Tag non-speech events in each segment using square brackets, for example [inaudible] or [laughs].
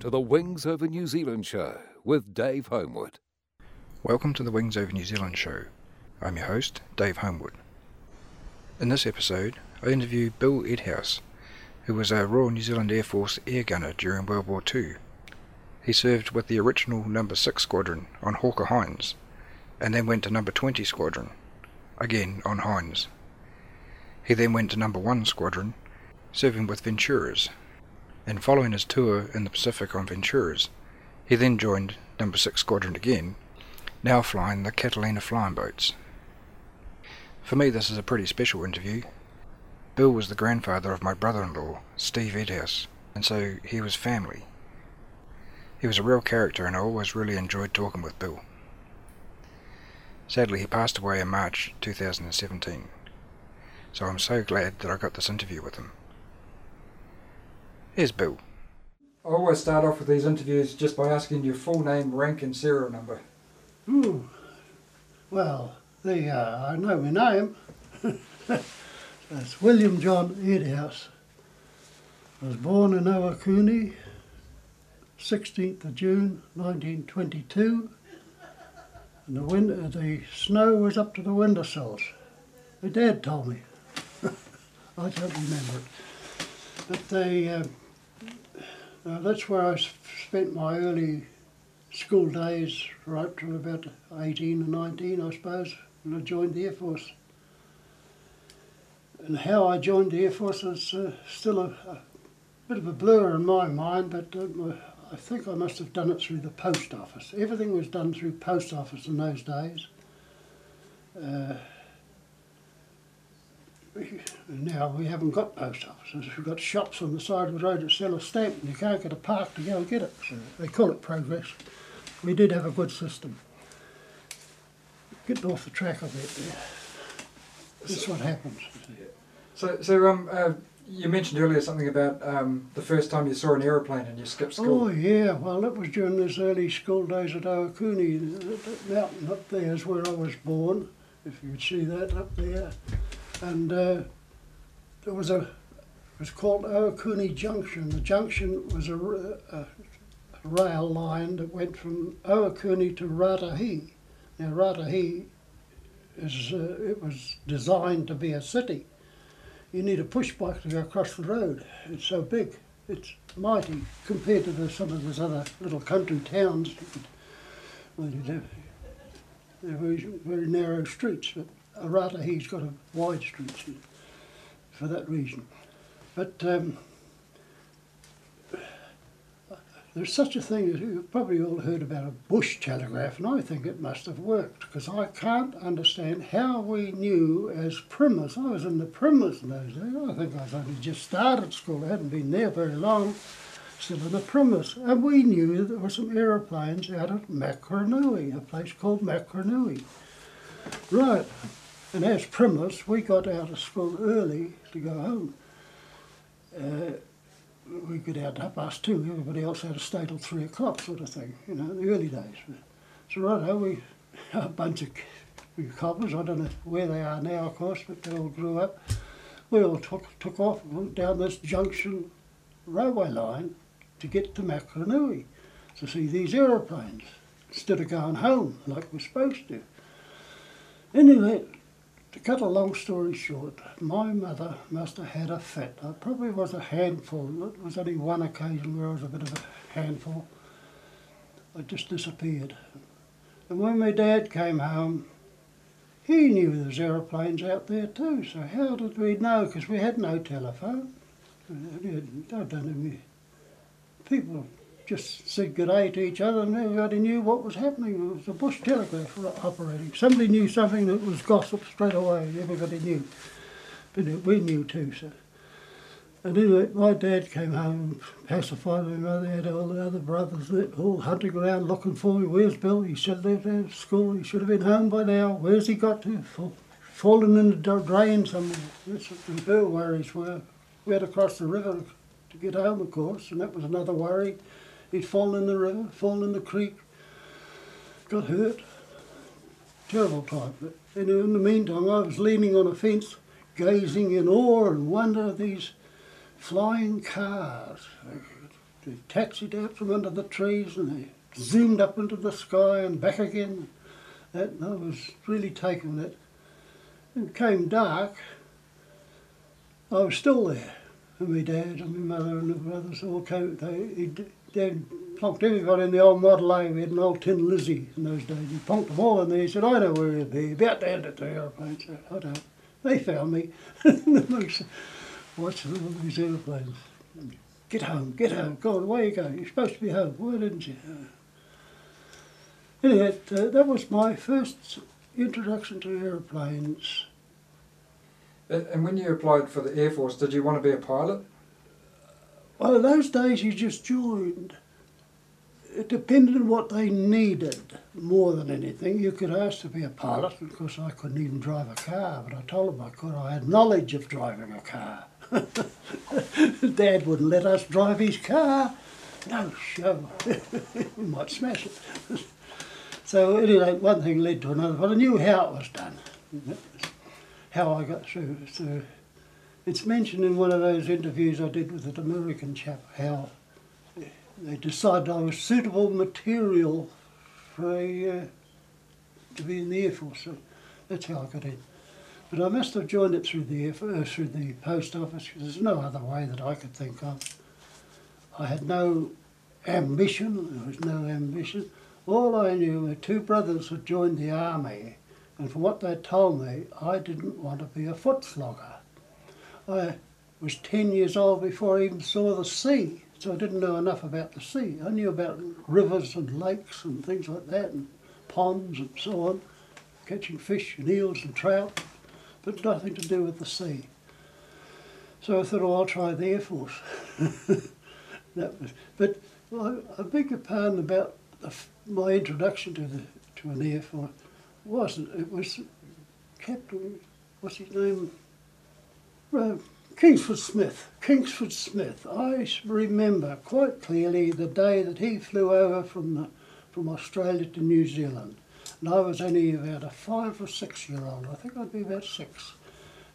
To the Wings Over New Zealand show with Dave Homewood. Welcome to the Wings Over New Zealand show. I'm your host, Dave Homewood. In this episode, I interview Bill Edhouse, who was a Royal New Zealand Air Force air gunner during World War II. He served with the original Number 6 Squadron on Hawker Hinds, and then went to Number 20 Squadron, again on Hinds. He then went to Number 1 Squadron, serving with Venturas, and following his tour in the Pacific on Venturas, he then joined Number 6 Squadron again, now flying the Catalina flying boats. For me, this is a pretty special interview. Bill was the grandfather of my brother in law, Steve Edhouse, and so he was family. He was a real character, and I always really enjoyed talking with Bill. Sadly, he passed away in March 2017, so I'm so glad that I got this interview with him. Here's Bill. I always start off with these interviews just by asking your full name, rank, and serial number. Hmm. Well, there you are. I know my name. [laughs] That's William John Edhouse. I was born in Ohakune, 16th of June 1922. And the, wind, the snow was up to the windowsills. My dad told me. [laughs] I don't remember it. But they, uh, uh, that's I spent my early school days, right till about 18 or 19, I suppose, when I joined the Air Force. And how I joined the Air Force is uh, still a, a bit of a blur in my mind, but uh, I think I must have done it through the post office. Everything was done through post office in those days. Now we haven't got post offices. We've got shops on the side of the road that sell a stamp, and you can't get a park to go and get it. So they call it progress. We did have a good system. Getting off the track a bit there. That's what happens. So, so um, uh, you mentioned earlier something about um, the first time you saw an aeroplane and you skipped school. Oh yeah, well that was during those early school days at Ohakune. That mountain up there is where I was born, if you could see that up there. And uh, there was a, it was called Ohakune Junction. The junction was a rail line that went from Ohakune to Raetihi. Now Raetihi is, uh, it was designed to be a city. You need a push bike to go across the road. It's so big. It's mighty compared to the, some of those other little country towns. Well, they're, they're very, very narrow streets, but Raetihi's got a wide street for that reason. But um, there's such a thing as you've probably all heard about a bush telegraph, and I think it must have worked because I can't understand how we knew as primers. I was in the primers in those days. I think I was only just started school. I hadn't been there very long. Still in the primers, and we knew there were some aeroplanes out at Macronui, a place called Macronui. Right, and as primers, we got out of school early to go home. Uh, we got out half past two. Everybody else had to stay till three o'clock, sort of thing. You know, in the early days. So right, we [laughs] a bunch of we coppers. I don't know where they are now, of course, but they all grew up. We all took took off down this junction railway line to get to Macronui to see these aeroplanes instead of going home like we're supposed to. Anyway, to cut a long story short, my mother must have had a fit. I probably was a handful. It was only one occasion where I was a bit of a handful. I just disappeared. And when my dad came home, he knew there was aeroplanes out there too. So how did we know? Because we had no telephone. I don't know. People just said good day to each other and everybody knew what was happening. It was a bush telegraph operating. Somebody knew something that was gossip straight away. Everybody knew. But we knew too, so. And anyway, my dad came home and pacified my mother, had all the other brothers all hunting around looking for me. Where's Bill? He should have been at school. He should have been home by now. Where's he got to? Fall, fallen in the dr- drain somewhere. That's what her worries were. We had to cross the river to get home, of course, and that was another worry. He'd fallen in the river, fallen in the creek, got hurt. Terrible time. But in the meantime, I was leaning on a fence, gazing in awe and wonder at these flying cars. they taxied out from under the trees and they zoomed up into the sky and back again. That I was really taken with it. It came dark. I was still there, and my dad and my mother and the brothers all came. They, he, Dad plonked everybody in the old Model A. We had an old tin Lizzie in those days. He plonked them all in there. He said, I know where he'll be. About to end at the aeroplane. So I don't. They found me. [laughs] Watching all these aeroplanes. Get home, get home. God, away you going? You're supposed to be home. Why didn't you? Anyway, uh, that was my first introduction to aeroplanes. And and when you applied for the Air Force, did you want to be a pilot? Well, in those days you just joined. It depended on what they needed more than anything. You could ask to be a pilot, of course I couldn't even drive a car, but I told them I could. I had knowledge of driving a car. [laughs] Dad wouldn't let us drive his car. No show. [laughs] we might smash it. so anyway, one thing led to another, but I knew how it was done. How I got through. So it's mentioned in one of those interviews I did with an American chap how they decided I was suitable material for a, uh, to be in the Air Force. So that's how I got in. But I must have joined it through the Air Force, through the post office because there's no other way that I could think of. I had no ambition. There was no ambition. All I knew were two brothers had joined the army, and from what they told me, I didn't want to be a foot flogger. I was 10 years old before I even saw the sea, so I didn't know enough about the sea. I knew about rivers and lakes and things like that, and ponds and so on, catching fish and eels and trout, but nothing to do with the sea. So I thought, oh, I'll try the Air Force. [laughs] that was, but well, I, I beg your pardon about the, my introduction to the to an Air Force. wasn't it was Captain what's his name Kingsford Smith. Kingsford Smith. I remember quite clearly the day that he flew over from the, from Australia to New Zealand. And I was only about a five or six year old. I think I'd be about six.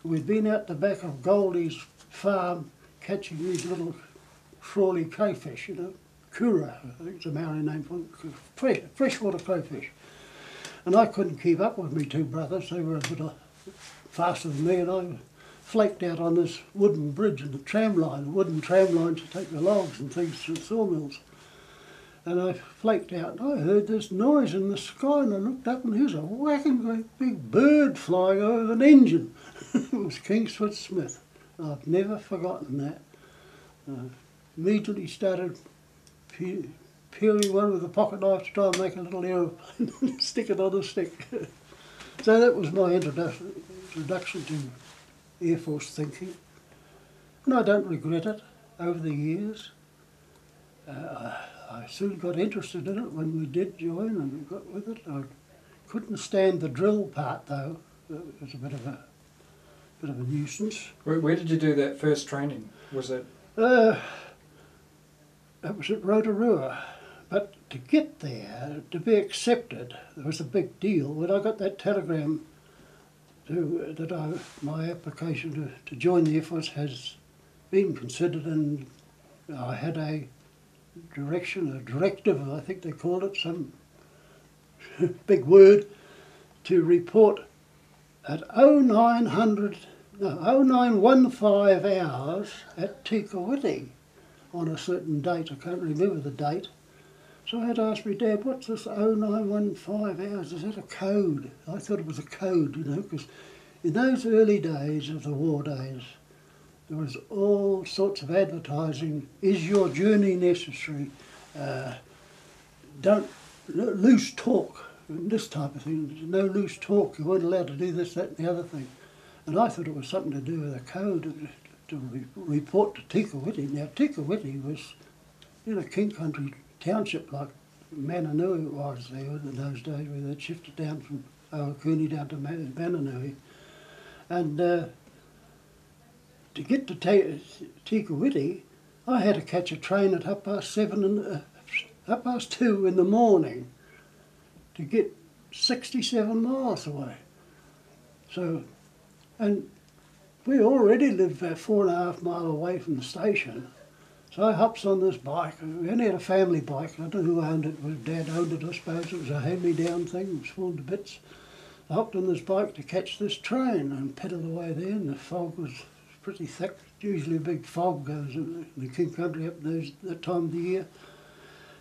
We'd been out the back of Goldie's farm catching these little trawly crayfish, you know, kura, I think it's a Maori name for it, fresh, freshwater crayfish. And I couldn't keep up with me two brothers. They were a bit faster than me, and I flaked out on this wooden bridge and the tram line, wooden tram line to take the logs and things to the sawmills. And I flaked out, and I heard this noise in the sky, and I looked up, and here's a whacking great big bird flying over an engine. [laughs] it was Kingsford Smith. I've never forgotten that. Uh, immediately started pe- peeling one with a pocket knife to try and make a little aeroplane [laughs] and stick it on a stick. [laughs] so that was my introduction to Air Force thinking. And I don't regret it over the years. Uh, I soon got interested in it when we did join and got with it. I couldn't stand the drill part though. It was a bit of a bit of a nuisance. Where, where did you do that first training? Was it Uh, it was at Rotorua. But to get there, to be accepted, there was a big deal. When I got that telegram to, uh, that I, my application to, to join the Air Force has been considered and I had a direction, a directive, I think they called it, some [laughs] big word, to report at 0900, no, 0915 hours at Te Kuiti on a certain date. I can't remember the date. So I had asked my dad, what's this 0915 hours? Is that a code? I thought it was a code, you know, because in those early days of the war days, there was all sorts of advertising. Is your journey necessary? Uh, don't lo- loose talk, and this type of thing. There's no loose talk. You weren't allowed to do this, that, and the other thing. And I thought it was something to do with a code to, to re- report to Te Kuiti. Now Te Kuiti was in a king country township like Manunui was there in those days, where they'd shifted down from Ohakune down to Man- Manunui. And uh, to get to Ta- Te Kuiti, I had to catch a train at half past seven and uh, half past two in the morning to get 67 miles away. So, and we already lived about four and a half mile away from the station. So I hops on this bike. We only had a family bike. I don't know who owned it. It Dad owned it, I suppose. It was a hand-me-down thing. It was full to bits. I hopped on this bike to catch this train and pedalled away there, and the fog was pretty thick. Usually a big fog goes in the King Country up those, that time of the year.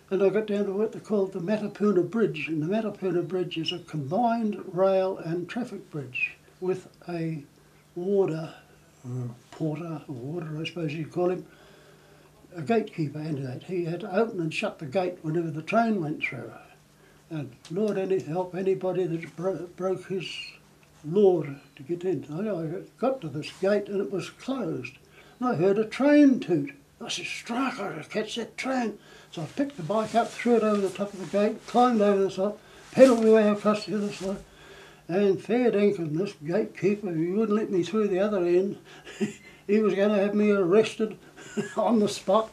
And I got down to what they called the Matapuna Bridge. And the Matapuna Bridge is a combined rail and traffic bridge with a warder, or uh, porter, or warder I suppose you'd call him, a gatekeeper into that. He had to open and shut the gate whenever the train went through. And Lord any help anybody that bro- broke his law to get in. I got to this gate and it was closed. And I heard a train toot. I said, strike, I gotta catch that train. So I picked the bike up, threw it over the top of the gate, climbed over the side, pedalled my way across the other side, and fair dinkum, this gatekeeper, he wouldn't let me through the other end. [laughs] he was going to have me arrested [laughs] on the spot.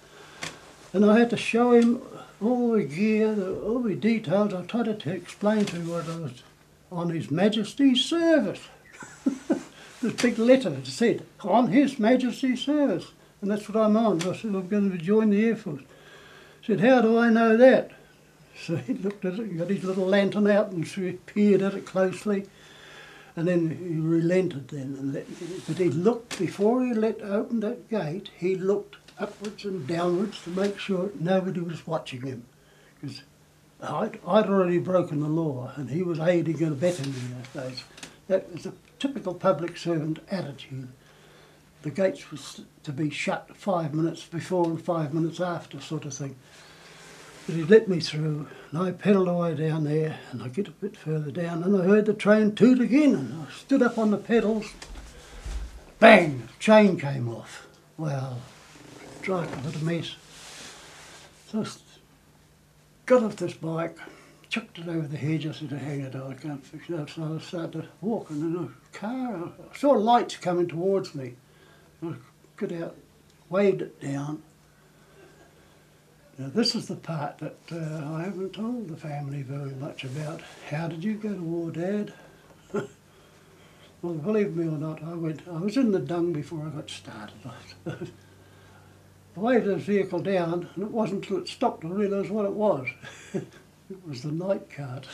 And I had to show him all the gear, all the details. I tried to explain to him what I was on His Majesty's service. [laughs] this big letter said, on His Majesty's service. And that's what I'm on. I said, I'm going to join the Air Force. He said, how do I know that? So he looked at it, got his little lantern out and peered at it closely. And then he relented then. And let, but he looked, before he let open that gate, he looked upwards and downwards to make sure nobody was watching him. Because I'd, I'd already broken the law and he was aiding and abetting me those days. That was a typical public servant attitude. The gates was to be shut five minutes before and five minutes after, sort of thing. But he let me through, and I pedalled away down there, and I get a bit further down, and I heard the train toot again, and I stood up on the pedals. Bang! Chain came off. Well, drive a little mess. So I got off this bike, chucked it over the hedge. I said, hang it, I can't fix it. So I started walking in a car. I saw lights coming towards me. I got out, waved it down. Now, this is the part that uh, I haven't told the family very much about. How did you go to war, Dad? [laughs] well, believe me or not, I went. I was in the dung before I got started. [laughs] I waved this vehicle down, and it wasn't until it stopped I realised what it was. [laughs] it was the night cart.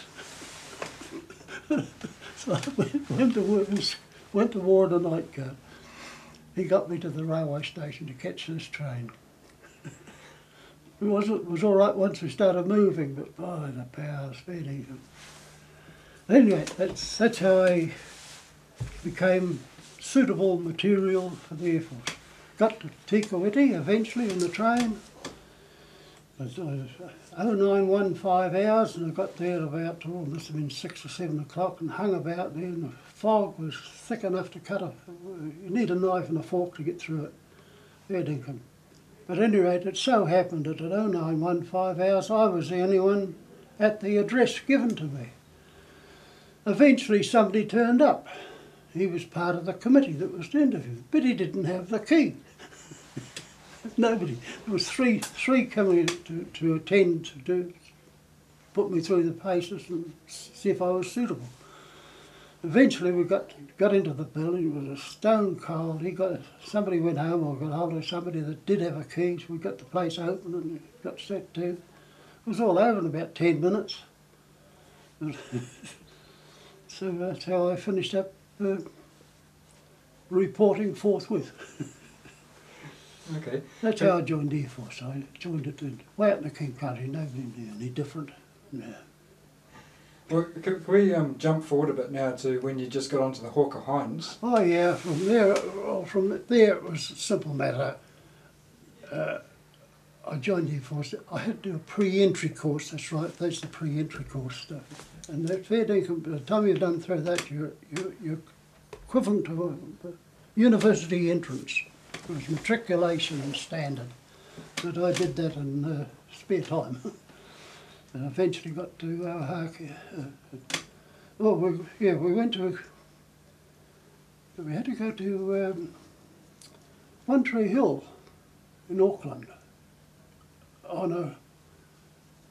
so I went, went to war, went to war in the night cart. He got me to the railway station to catch this train. It was, it was all right once we started moving, but boy, the power's fading. Anyway, that's, that's how I became suitable material for the Air Force. Got to Te Kuiti eventually in the train. It was uh, 0915 hours, and I got there about, oh, it must have been six or seven o'clock, and hung about there, and the fog was thick enough to cut a. You need a knife and a fork to get through it. Fair dinkum. At any rate, it so happened that at 0915 hours I was the only one at the address given to me. Eventually somebody turned up. He was part of the committee that was to interview, but he didn't have the key. [laughs] Nobody. There was three three coming to, to attend to do, put me through the paces and see if I was suitable. Eventually, we got got into the building. It was a stone cold. He got somebody went home or got hold of somebody that did have a key. So we got the place open and got set to. It was all over in about ten minutes. [laughs] so that's how I finished up uh, reporting forthwith. Okay. That's how I joined the Air Force. I joined it in, way out in the King Country. Nobody knew any different. No. Well, can, we um, jump forward a bit now to when you just got onto the Hawker Hinds? Oh yeah, from there, well, from there it was a simple matter. Uh, I joined the Air Force. I had to do a pre-entry course. That's right. That's the pre-entry course stuff. And that's fair dinkum. By the time you've done through that, you're you're, you're equivalent to a university entrance. It was matriculation and standard. But I did that in uh, spare time. [laughs] and eventually got to Ohakea. Uh, oh, we, yeah, we went to we had to go to um, One Tree Hill in Auckland on a,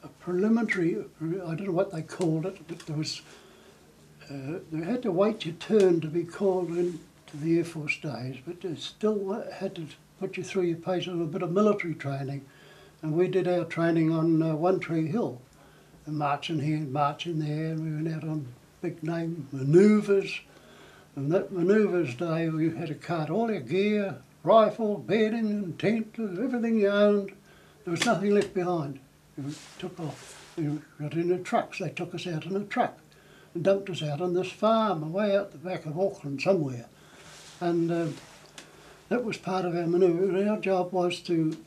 a preliminary, I don't know what they called it, but there was, uh, they had to wait your turn to be called in to the Air Force days, but they still had to put you through your paces a bit of military training. And we did our training on uh, One Tree Hill, marching here, and marching there, and we went out on big name manoeuvres. And that manoeuvres day, we had to cart all your gear, rifle, bedding, and tent, everything you owned. There was nothing left behind. We took off. We got the trucks. They took us out in a truck and dumped us out on this farm away out the back of Auckland somewhere. And um, that was part of our manoeuvre. Our job was to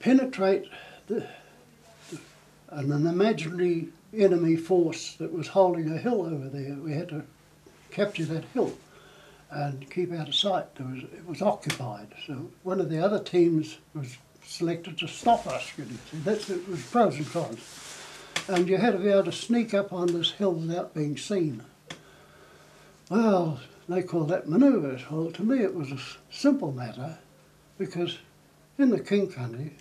penetrate the, an, an imaginary enemy force that was holding a hill over there. We had to capture that hill and keep out of sight. Was, it was occupied. So one of the other teams was selected to stop us. It was pros and cons. And you had to be able to sneak up on this hill without being seen. Well, they call that manoeuvres. Well, to me it was a simple matter because in the King Country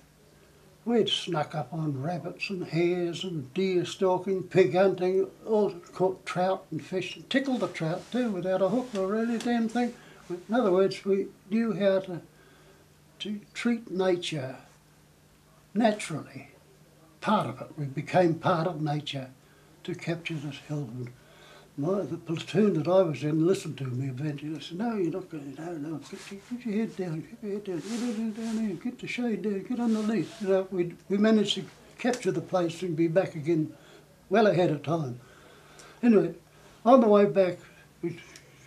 we'd snuck up on rabbits and hares and deer stalking, pig hunting, all caught trout and fish, and tickled the trout too without a hook or any damn thing. In other words, we knew how to to treat nature naturally, part of it. We became part of nature to capture this hill. My, the platoon that I was in listened to me eventually. They said, no, you're not going to, no, no, get, your- get your head down, get your head down, get down here, get the shade down, get underneath. You know, we, we managed to capture the place and be back again well ahead of time. Anyway, on the way back, we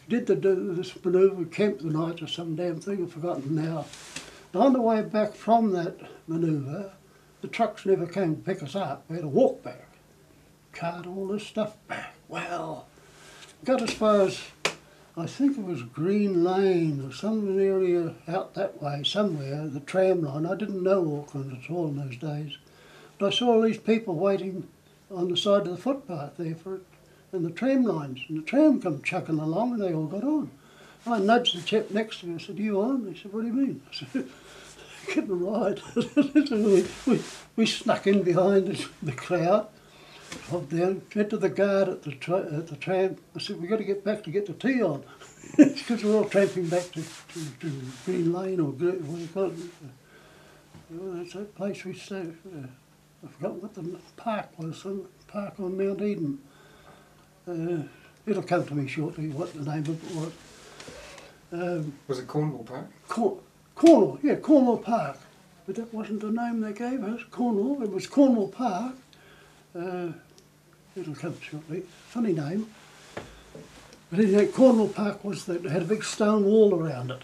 did the, this manoeuvre, camped the night or some damn thing, I've forgotten now. On the way back from that manoeuvre, the trucks never came to pick us up. We had to walk back, cart all this stuff back. Well, got as far as I think it was Green Lane or some area out that way somewhere, the tram line. I didn't know Auckland at all in those days. But I saw all these people waiting on the side of the footpath there for it, and the tram lines. And the tram come chucking along and they all got on. I nudged the chap next to me. I said, you on? He said, what do you mean? I said, [laughs] get a ride. [laughs] we, we, we snuck in behind the, the crowd, down, went to the guard at the, tra- at the tram. I said, we've got to get back to get the tea on. [laughs] It's because we're all tramping back to, to, to Green Lane or what do you call it? Oh, that's that place we stayed. Uh, I forgot what the park was, some park on Mount Eden. Uh, it'll come to me shortly what the name of it was. Um, Was it Cornwall Park? Cor- Cornwall, yeah, Cornwall Park. But that wasn't the name they gave us, Cornwall. It was Cornwall Park. Uh, it'll come shortly. Funny name. But anyway, Cornwall Park was that had a big stone wall around it.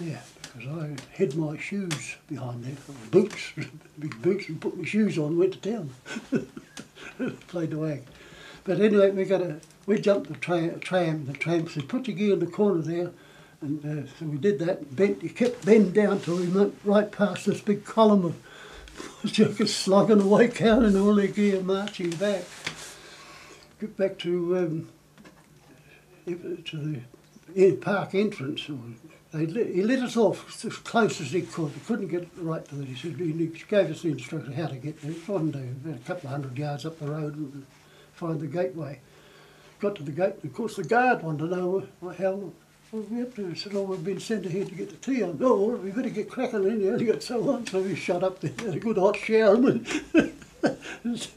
Yeah, because I hid my shoes behind there, boots, [laughs] big boots, and put my shoes on, went to town. [laughs] Played the wag. But anyway, we got a we jumped the tra- tram. The tram said, "Put your gear in the corner there." And uh, so we did that. Bent, you kept bend down till we went right past this big column of jokers slogging away, counting all their gear, marching back. Get back to um, to the park entrance. He let us off as close as he could. He couldn't get right to it. He said he gave us the instruction how to get there. It a, couple of hundred yards up the road and find the gateway. Got to the gate. Of course, the guard wanted to know how what we up to. I said, "Oh, we've been sent ahead to get the tea on." Oh, well, we better get cracking in. You only got so long, so we shut up there, had a good hot shower, and [laughs]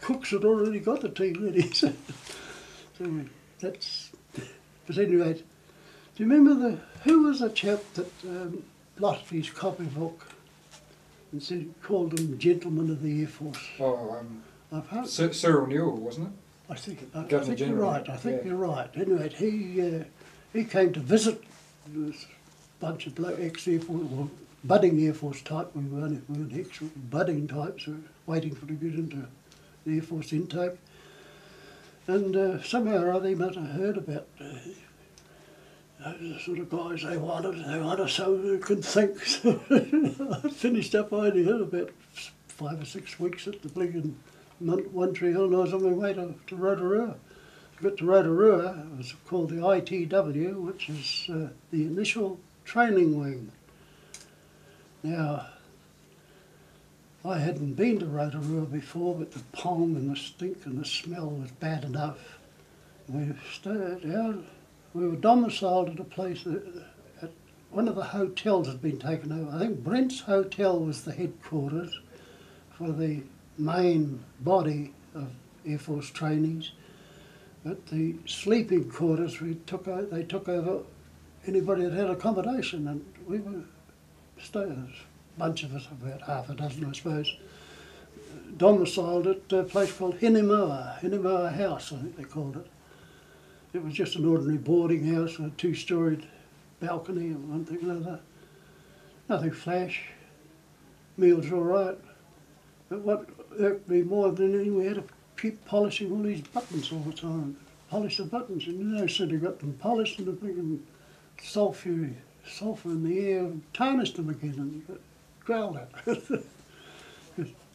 cooks had already got the tea ready. [laughs] So, so that's. But anyway, do you remember the who was the chap that um, lost his copybook and said called him gentleman of the Air Force? Oh, um, I've heard. Cy- Cyril Newall, wasn't it? I think, I, I think you're right. I think yeah. you're right. Anyway, he uh, he came to visit this bunch of blo- ex-Air Force, well, budding Air Force type. We weren't, we weren't ex, budding types. We were waiting for to get into the Air Force intake. And uh, somehow or other he must have heard about uh, those the sort of guys they wanted. They wanted so they could think. So [laughs] I finished up. I only had about five or six weeks at the Mon- One Tree Hill, and I was on my way to, to Rotorua. Got to Rotorua. It was called the ITW, which is uh, the initial training wing. Now, I hadn't been to Rotorua before, but the pong and the stink and the smell was bad enough. We stayed out. We were domiciled at a place that, at one of the hotels had been taken over. I think Brent's Hotel was the headquarters for the main body of Air Force trainees. But the sleeping quarters, we took they took over anybody that had accommodation, and we were staying, a bunch of us, about half a dozen, I suppose, domiciled at a place called Hinemoa, Hinemoa House, I think they called it. It was just an ordinary boarding house with a two-storied balcony and one thing another. Nothing flash. Meals all right. But what irked me more than anything, we had to keep polishing all these buttons all the time. Polish the buttons, and you know, so they got them polished and the freaking sulphur, sulphur in the air tarnished them again and growled at. [laughs]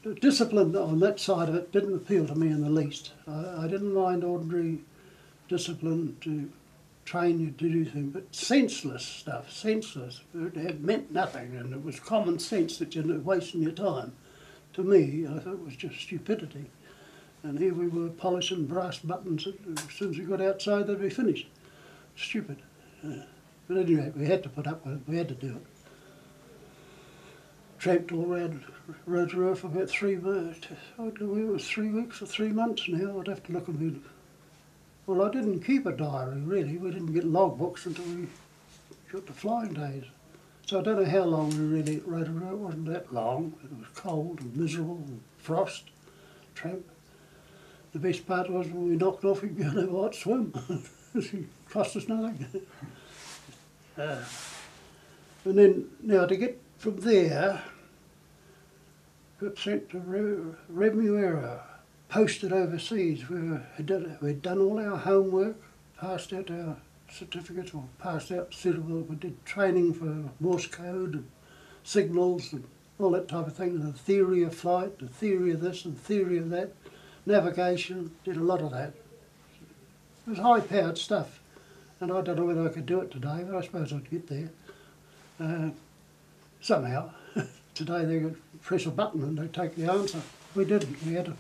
The discipline on that side of it didn't appeal to me in the least. I, I didn't mind ordinary discipline to train you to do things, but senseless stuff, senseless. It meant nothing, and it was common sense that you're wasting your time. To me, I thought it was just stupidity. And here we were polishing brass buttons, as soon as we got outside, they'd be finished. Stupid. But anyway, we had to put up with it, we had to do it. Tramped all around Rotorua for about three months. Oh, I don't know, it was three weeks or three months now. I'd have to look at it. Well, I didn't keep a diary really. We didn't get logbooks until we got to flying days. So I don't know how long we really at Rotorua. It wasn't that long. It was cold and miserable and frost. The best part was when we knocked off, go and have a hot swim. it cost us nothing. uh, and then, now to get from there, got sent to Re- Remuera, posted overseas. We had done, we'd done all our homework, passed out our certificates, or passed out suitable. We did training for Morse code and signals and all that type of thing, the theory of flight, the theory of this and theory of that, navigation, did a lot of that. It was high powered stuff, and I don't know whether I could do it today, but I suppose I'd get there. Uh, somehow. [laughs] Today they could press a button and they take the answer. We didn't. We had to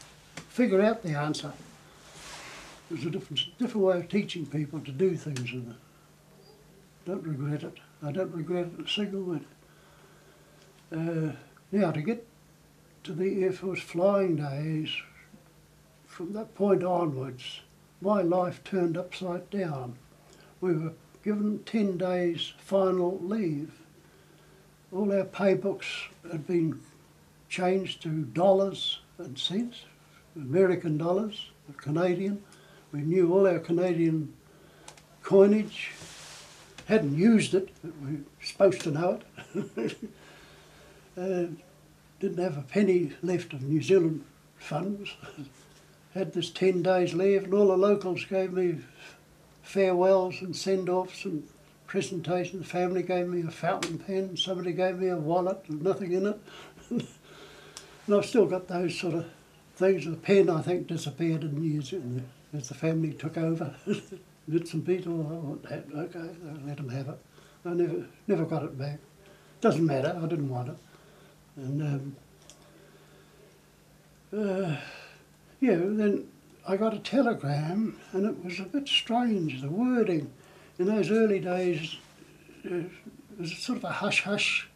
figure out the answer. It was a different, different way of teaching people to do things, and I don't regret it. I don't regret it a single bit. Uh, now, to get to the Air Force flying days, from that point onwards, my life turned upside down. We were given 10 days final leave all our pay books had been changed to dollars and cents, American dollars, Canadian. We knew all our Canadian coinage, hadn't used it, but we were supposed to know it. [laughs] uh, didn't have a penny left of New Zealand funds. [laughs] Had this 10 days left and all the locals gave me farewells and send offs and presentations. The family gave me a fountain pen, somebody gave me a wallet with nothing in it. [laughs] and I've still got those sort of things. The pen, I think, disappeared in years as the family took over. [laughs] Bits and pieces, oh, I want that, okay, I'll let them have it. I never, never got it back. Doesn't matter, I didn't want it. And, um, uh, yeah, then I got a telegram, and it was a bit strange, the wording in those early days, uh, there was sort of a hush hush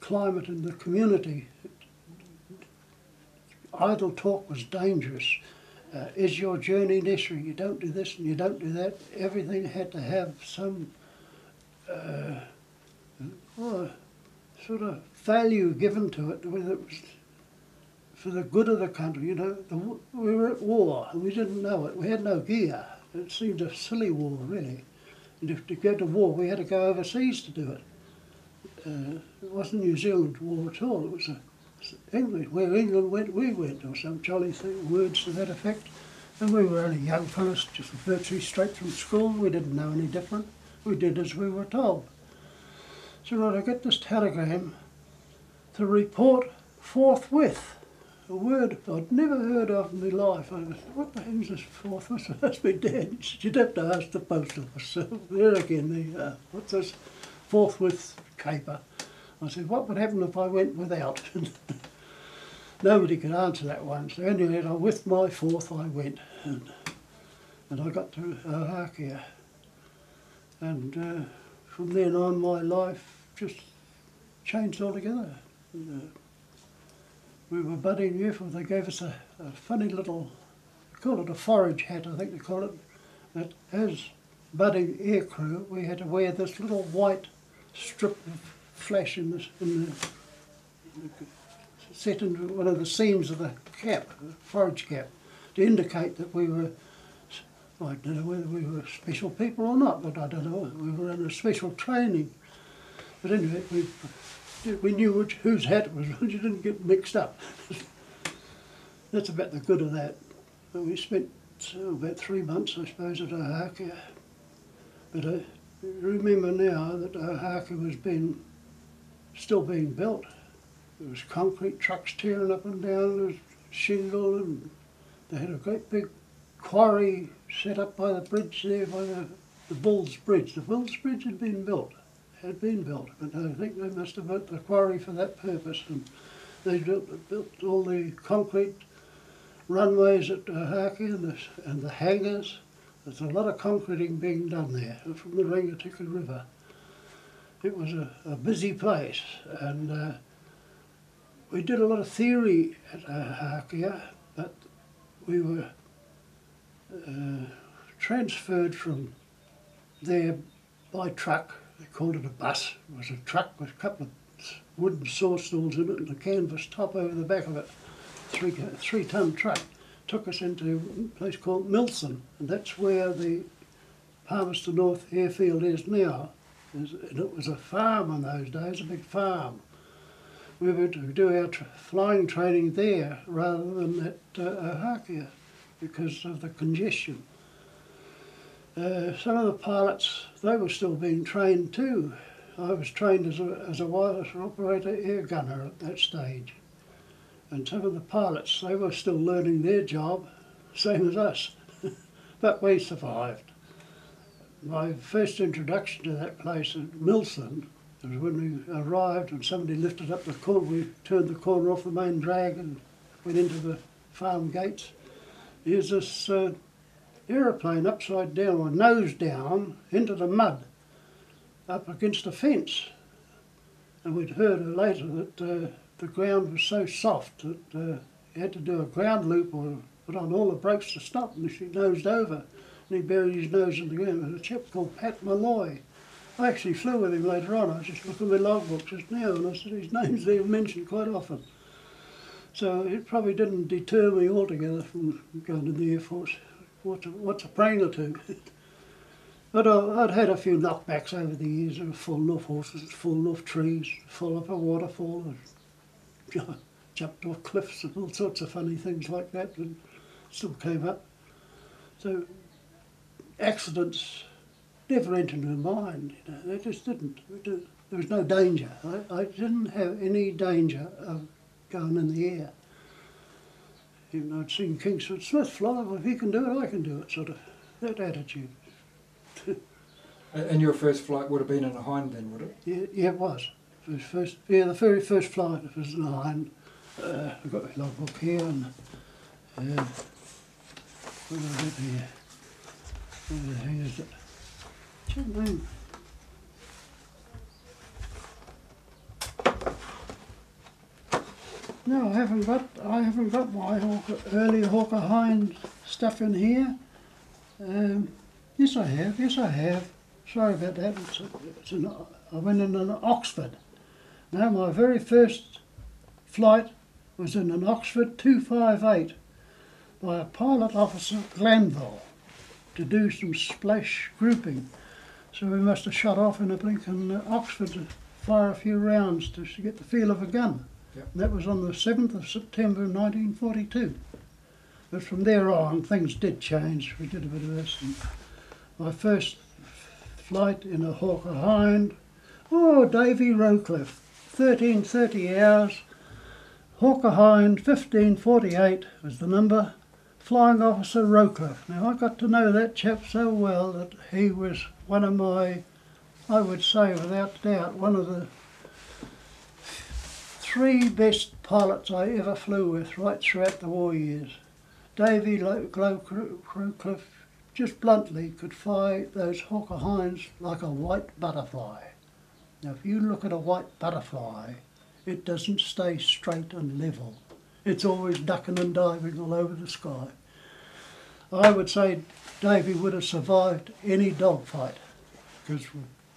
climate in the community. Idle talk was dangerous. Uh, is your journey necessary? You don't do this and you don't do that. Everything had to have some uh, oh, sort of value given to it, whether it was for the good of the country. You know, the, we were at war and we didn't know it. We had no gear. It seemed a silly war, really. And if to go to war, we had to go overseas to do it. Uh, it wasn't New Zealand war at all. It was a, England. Where England went, we went, or some jolly thing, words to that effect. And we were only young fellows, just virtually straight from school. We didn't know any different. We did as we were told. So right, I get this telegram to report forthwith. A word I'd never heard of in my life. I was, what the hell's this forthwith? So [laughs] that's my dad. He said, you'd have to ask the post office. So there again, the, uh, what's this forthwith caper? I said, what would happen if I went without? [laughs] Nobody could answer that one. So anyway, with my fourth I went. And, and I got to Ohakea. And uh, from then on my life just changed altogether. Uh, we were budding youth, and they gave us a, a funny little, call it a forage hat, I think they call it. That as budding aircrew, we had to wear this little white strip of flash in the, in the, set into one of the seams of the cap, forage cap, to indicate that we were. I don't know whether we were special people or not, but I don't know. We were in a special training. But anyway, we we knew which whose hat it was. [laughs] You didn't get mixed up. [laughs] That's about the good of that. But we spent oh, about three months, I suppose, at Ohakea. But I remember now that Ohakea was being still being built. There was concrete trucks tearing up and down. There was shingle, and they had a great big quarry set up by the bridge there, by the, the Bulls Bridge. The Bulls Bridge had been built, had been built, but I think they must have built the quarry for that purpose. And they built, built all the concrete runways at Ohakea and the, and the hangars. There's a lot of concreting being done there from the Rangitikei River. It was a, a busy place, and uh, we did a lot of theory at Ohakea, but we were uh, transferred from there by truck. They called it a bus. It was a truck with a couple of wooden saw stools in it and a canvas top over the back of it. Three three ton truck took us into a place called Milson, and that's where the Palmerston North airfield is now. And it was a farm in those days, a big farm. We were to do our tra- flying training there rather than at uh, Ohakea because of the congestion. Uh, some of the pilots, they were still being trained too. I was trained as a, as a wireless operator air gunner at that stage. And some of the pilots, they were still learning their job, same as us. [laughs] but we survived. My first introduction to that place at Milson was when we arrived and somebody lifted up the corner. We turned the corner off the main drag and went into the farm gates. Here's this uh, aeroplane upside down, or nose down, into the mud, up against a fence. And we'd heard later that uh, the ground was so soft that uh, had to do a ground loop or put on all the brakes to stop, and she nosed over. And he buried his nose in the ground. There was a chap called Pat Malloy. I actually flew with him later on. I was just looking at my logbook just now, and I said his name's there mentioned quite often. So it probably didn't deter me altogether from going to the Air Force. What's a, what's a brain or two? but I, I'd had a few knockbacks over the years. Fallen off horses, full of trees, full of a waterfall, and [laughs] jumped off cliffs and all sorts of funny things like that, and still came up. So accidents never entered my mind. You know, they just didn't. There was no danger. I, I didn't have any danger of going in the air. Even though I'd seen Kingsford Smith fly, well, if he can do it, I can do it, sort of that attitude. And your first flight would have been in a hind then, would it? Yeah, yeah it was. First, first, yeah, the very first flight was in a hind. Uh, I've got my logbook here and uh, what have I got here? Hell it? What's your name? No, I haven't got. I haven't got my Hawker, early Hawker Hind stuff in here. Um, yes, I have. Yes, I have. Sorry about that. It's, it's an, I went in an Oxford. Now, my very first flight was in an Oxford 258 by a pilot officer at Glanville to do some splash grouping. So we must have shot off in a blink in uh, Oxford to fire a few rounds to get the feel of a gun. Yep. That was on the 7th of September 1942. But from there on, things did change. We did a bit of this. And my first flight in a Hawker Hind, oh, Davy Rowcliffe, 1330 hours. Hawker Hind, 1548 was the number. Flying Officer Rowcliffe. Now, I got to know that chap so well that he was one of my, I would say without doubt, one of the three best pilots I ever flew with right throughout the war years. Davy Lo- Glo- just bluntly, could fly those Hawker Hinds like a white butterfly. Now, if you look at a white butterfly, it doesn't stay straight and level. It's always ducking and diving all over the sky. I would say Davy would have survived any dogfight because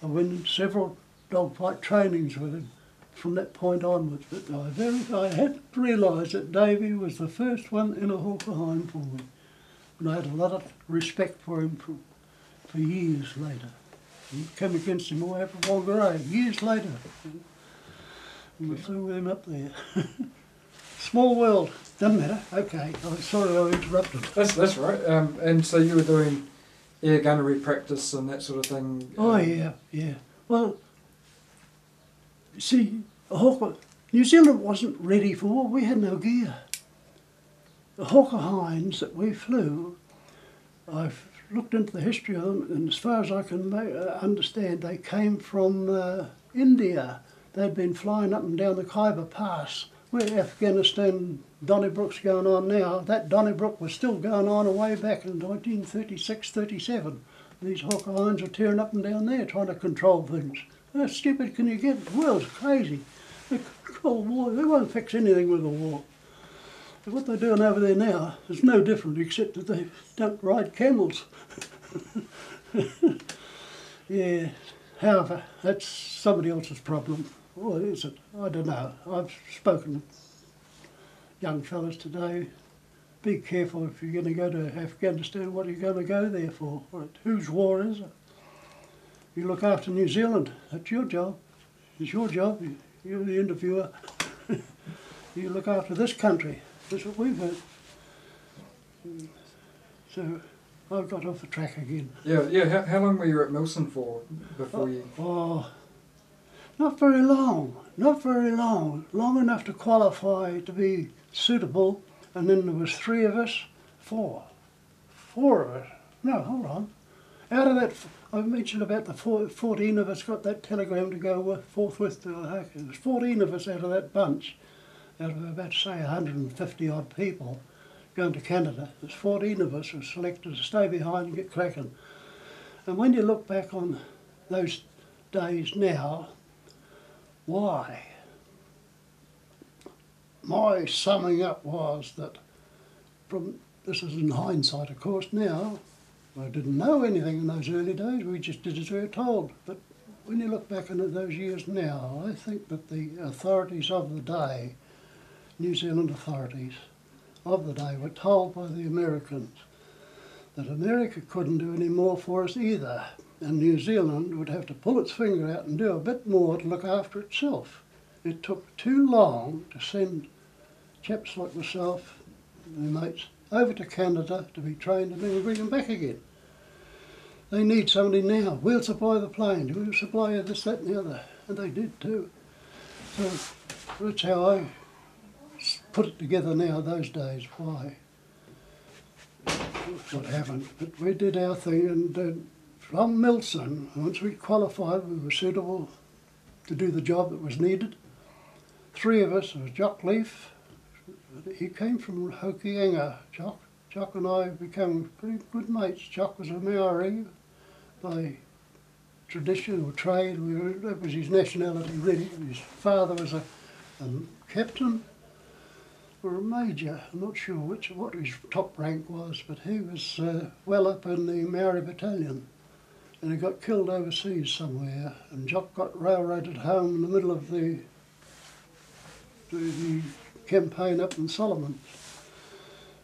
I went in several dogfight trainings with him from that point onwards. But I, very, I had realised that Davy was the first one in a hawker hind for me. And I had a lot of respect for him for, for years later. I came against him all over Whangarei, years later. And we flew with him up there. [laughs] Small world. Doesn't matter. Okay. I'm sorry I interrupted. That's that's right. Um, and so you were doing air gunnery practice and that sort of thing. Oh um, yeah, yeah. Well, see, Hawker, New Zealand wasn't ready for war. We had no gear. The Hawker Hinds that we flew, I've looked into the history of them, and as far as I can uh, understand, they came from uh, India. They'd been flying up and down the Khyber Pass, where Afghanistan Donnybrook's going on now. That Donnybrook was still going on way back in 1936, 37. These Hawker Hinds were tearing up and down there trying to control things. How stupid can you get? The world's crazy. The Cold War, they won't fix anything with a war. But what they're doing over there now is no different except that they don't ride camels. [laughs] yeah, however, that's somebody else's problem. Or is it? I don't know. I've spoken to young fellas today. Be careful if you're going to go to Afghanistan, what are you going to go there for? Whose war is it? You look after New Zealand, that's your job. It's your job. You- You're the interviewer. [laughs] you look after this country. That's what we've heard. So I've got off the track again. Yeah, yeah. How, how long were you at Milson for before you? Oh, oh, not very long. Not very long. Long enough to qualify to be suitable. And then there was three of us. Four. Four of us. No, hold on. Out of that, I mentioned about the four, 14 of us got that telegram to go with, forthwith to the Hawker. was 14 of us out of that bunch, out of about, say, 150 odd people going to Canada. There's 14 of us who were selected to stay behind and get cracking. And when you look back on those days now, why? My summing up was that from this is in hindsight, of course, now. I didn't know anything in those early days, we just did as we were told. But when you look back into those years now, I think that the authorities of the day, New Zealand authorities of the day, were told by the Americans that America couldn't do any more for us either, and New Zealand would have to pull its finger out and do a bit more to look after itself. It took too long to send chaps like myself and mates over to Canada to be trained and then we bring them back again. They need somebody now. We'll supply the plane. We'll supply this, that, and the other. And they did too. So that's how I put it together now those days. Why? What happened? But we did our thing and uh, from Milson, once we qualified, we were suitable to do the job that was needed. Three of us, there was Jock Leaf, he came from Hokianga, Jock. Jock and I became pretty good mates. Jock was a Maori by tradition or trade. We were, that was his nationality, really. His father was a, a captain or a major. I'm not sure which what his top rank was, but he was uh, well up in the Maori battalion. And he got killed overseas somewhere. And Jock got railroaded home in the middle of the the, the campaign up in Solomon.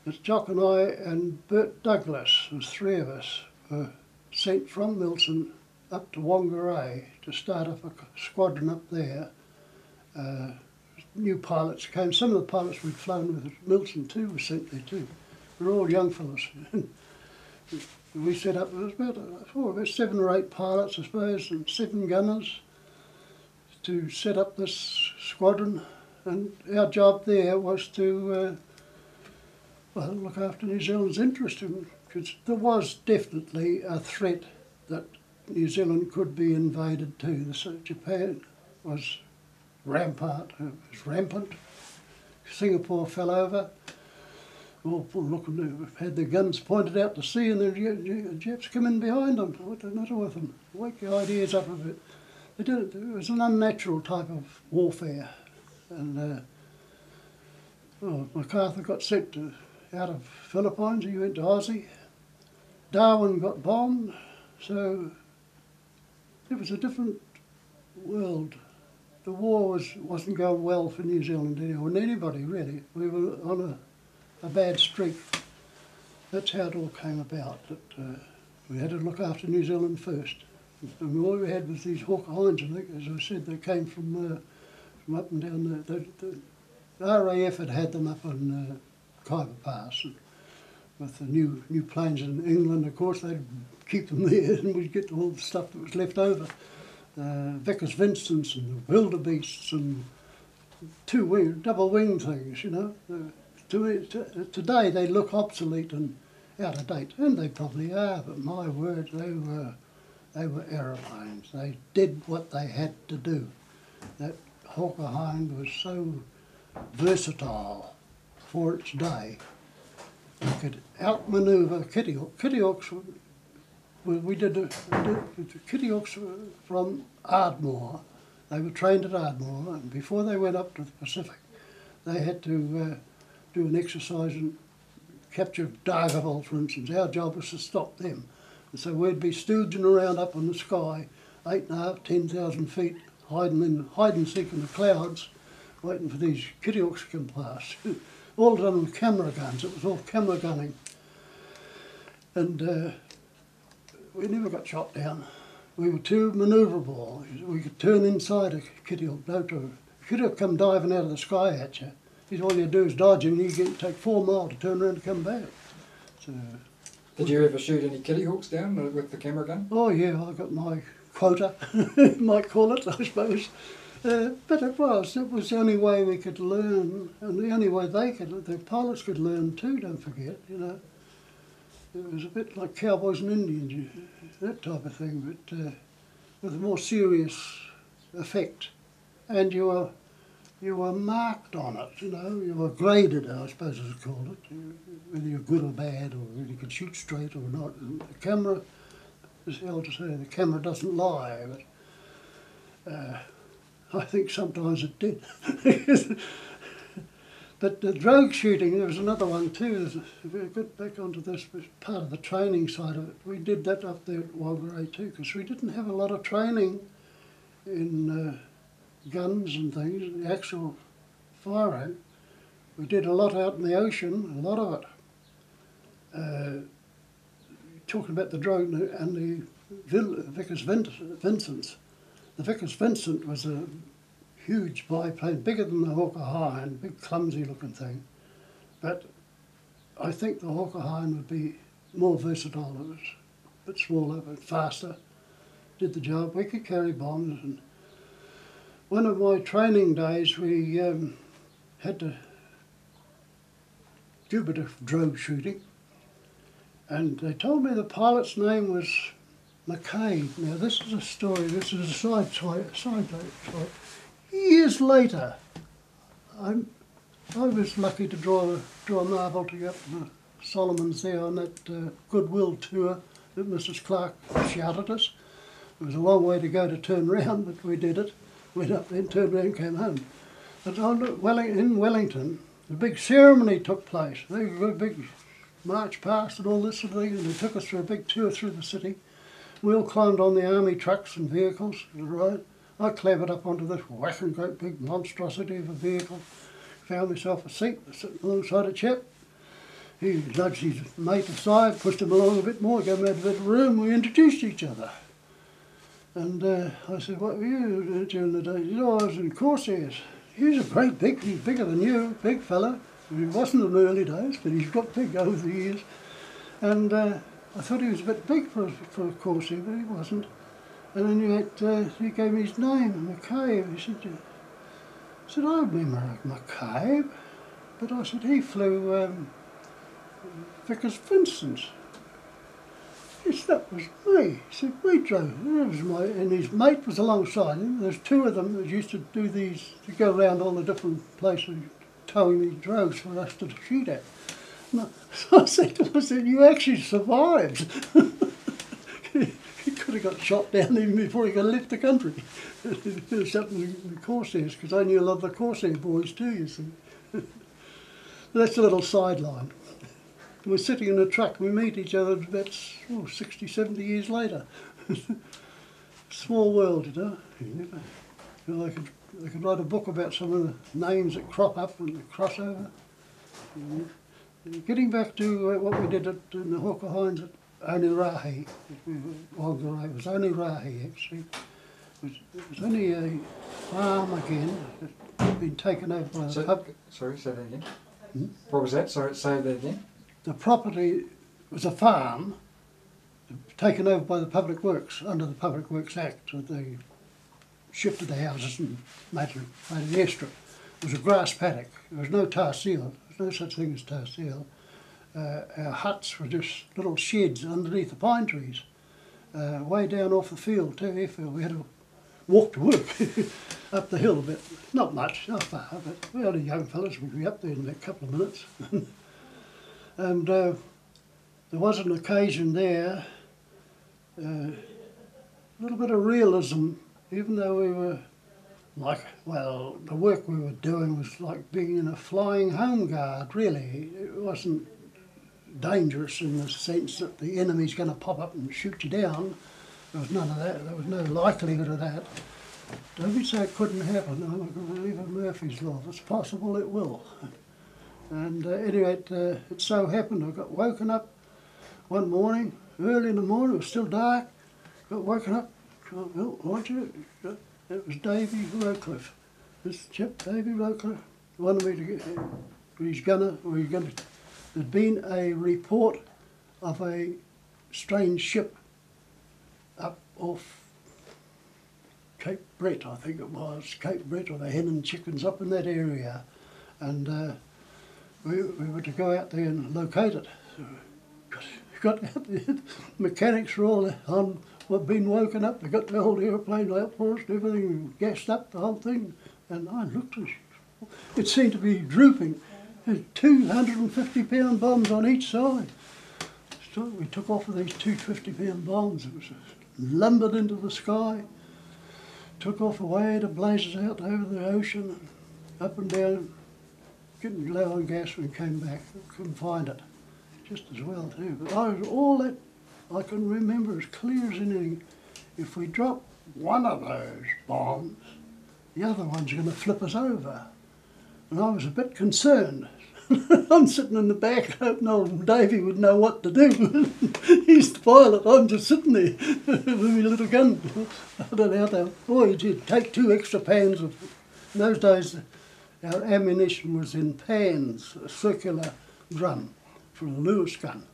It's Jock and I and Bert Douglas, there's three of us, were sent from Milson up to Whangarei to start up a squadron up there. Uh, new pilots came. Some of the pilots we'd flown with at Milson too were sent there too. We're all young fellows. [laughs] we set up, there was about, uh, oh, about seven or eight pilots, I suppose, and seven gunners to set up this squadron and our job there was to uh, well look after New Zealand's interest because there was definitely a threat that New Zealand could be invaded too. So Japan was rampart, it was rampant. Singapore fell over. All full looking, had their guns pointed out to sea, and the Japs come in behind them. What's the matter with them? Wake your ideas up a bit. They did it was an unnatural type of warfare. And uh, MacArthur got sent to, out of Philippines, he went to Aussie. Darwin got bombed, so it was a different world. The war was, wasn't going well for New Zealand or anybody really. We were on a, a bad streak. That's how it all came about. That uh, we had to look after New Zealand first. And all we had was these I think, as I said, they came from uh, from up and down the, the, the RAF had had them up on uh, Khyber Pass. And with the new new planes in England, of course, they'd keep them there [laughs] and we'd get all the stuff that was left over. Uh, Vickers Vincents and the Vildebeests and two wing, double wing things, you know. Uh, to, to, today they look obsolete and out of date, and they probably are. But my word, they were they were aeroplanes. They did what they had to do. That Hawker Hind was so versatile for its day. It could outmaneuver Kitty Hawk. We, did, we did Kitty Hawks from Ardmore. They were trained at Ardmore, and before they went up to the Pacific, they had to uh, do an exercise and capture Dargaville, for instance. Our job was to stop them. And so we'd be stooging around up in the sky, eight and a half, ten thousand feet, hiding in hide and seek in the clouds, waiting for these kitty hawks to come past. [laughs] all done with camera guns. It was all camera gunning. And uh, we never got shot down. We were too manoeuvrable. We could turn inside a kitty hawk. No, to, kitty hawk come diving out of the sky at you. All you do is dodge him. You get take four miles to turn around and come back. So. Did you ever shoot any kitty hawks down with the camera gun? Oh yeah, I got my quota, [laughs] you might call it, I suppose. Uh, but it was, it was the only way we could learn, and the only way they could, the pilots could learn too, don't forget, you know. It was a bit like cowboys and Indians, that type of thing, but uh, with a more serious effect. And you were, you were marked on it, you know, you were graded, I suppose as called it, whether you're good or bad, or whether you could shoot straight or not. And the camera, as the elders say, the camera doesn't lie, but uh, I think sometimes it did. [laughs] but the drone shooting, there was another one too. If we get back onto this part of the training side of it, we did that up there at Whangarei too, because we didn't have a lot of training in uh, guns and things, the actual firing. We did a lot out in the ocean, a lot of it. Uh, talking about the drone and the Vickers Vincent. The Vickers Vincent was a huge biplane, bigger than the Hawker Hind, big clumsy looking thing. But I think the Hawker Hind would be more versatile. It was a bit smaller, but faster. Did the job. We could carry bombs. And one of my training days, we um, had to do a bit of drone shooting. And they told me the pilot's name was McCabe. Now this is a story, this is a side, side, side Years later, I'm, I was lucky to draw, draw a marble to get Solomon's there on that uh, Goodwill tour that Mrs Clark shouted us. It was a long way to go to turn round, but we did it. Went up then, turned round, came home. But on in Wellington, a big ceremony took place. They big march past and all this sort of thing, and they took us for a big tour through the city. We all climbed on the army trucks and vehicles, right? I clambered up onto this whacking great big monstrosity of a vehicle, found myself a seat sitting alongside a chap. He nudged his mate aside, pushed him along a bit more, gave him out of the room, we introduced each other. And uh, I said, what were you during the day? He said, oh, I was in Corsairs. He's a great big, he's bigger than you, big fella. He wasn't in the early days, but he's got big over the years. And uh, I thought he was a bit big for, for a Corsair, but he wasn't. And then he, uh, he gave me his name, McCabe. He said, I said, I remember McCabe. But I said, he flew um, Vickers Vincent's. Yes, that was me. He said, we drove. That was my, and his mate was alongside him. There's two of them that used to do these, to go around all the different places towing these drones for us to shoot at. [laughs] So I said to said, you actually survived. [laughs] Because could have got shot down even before he could have left the country. [laughs] Something the Corsairs, because I knew a lot of the Corsair boys too, you see. That's a little sideline. We're sitting in a truck, we meet each other about oh, 60, 70 years later. Small world, you know. You never, you know, I, could, I could write a book about some of the names that crop up and the crossover. Getting back to uh, what we did at, in the Hawker Hinds at Onerahi, Whangarei, it was Onerahi actually. It was, it was only a farm again that had been taken over by the So, pub. sorry, say that again. Hmm? What was that? Sorry, say that again. The property was a farm taken over by the Public Works under the Public Works Act. They shifted the houses and made it, made an airstrip. It was a grass paddock. There was no tar seal. There was no such thing as tar seal. Uh, our huts were just little sheds underneath the pine trees, uh, way down off the field, too, airfield. We had to walk to work [laughs] up the hill a bit. Not much, not far, but we only young fellas. We'd be up there in a couple of minutes. [laughs] and uh, there was an occasion there, uh, a little bit of realism, even though we were like, well, the work we were doing was like being in a flying home guard, really. It wasn't dangerous in the sense that the enemy's going to pop up and shoot you down. There was none of that. There was no likelihood of that. Don't say it couldn't happen. I'm not going to believe in Murphy's Law. If it's possible, it will. And uh, anyway, it, uh, it so happened I got woken up one morning, early in the morning, it was still dark. Got woken up, well, weren't you? It was Davy Rowcliffe. This chap, Davy Rowcliffe, wanted me to get, he's gonna, he's gonna, there'd been a report of a strange ship up off Cape Brett, I think it was, Cape Brett or the Hen and Chickens up in that area. And uh, we, we were to go out there and locate it. So got, [laughs] got out there, mechanics were all on, were been woken up, they got the old aeroplane out for us everything, gassed up the whole thing. And I looked at it, it seemed to be drooping. Had 250 pound bombs on each side. So we took off with these 250 pound bombs. It was lumbered into the sky took off away to blazes out over the ocean and up and down, getting low on gas when we came back. Couldn't find it. Just as well too. But I was all that I can remember as clear as anything. If we drop one of those bombs, the other one's going to flip us over. And I was a bit concerned. [laughs] I'm sitting in the back hoping old Davy would know what to do. [laughs] He's the pilot, I'm just sitting there [laughs] with my little gun. I don't know how to. Boy, you'd take two extra pans of. In those days, our ammunition was in pans, a circular drum for a Lewis gun.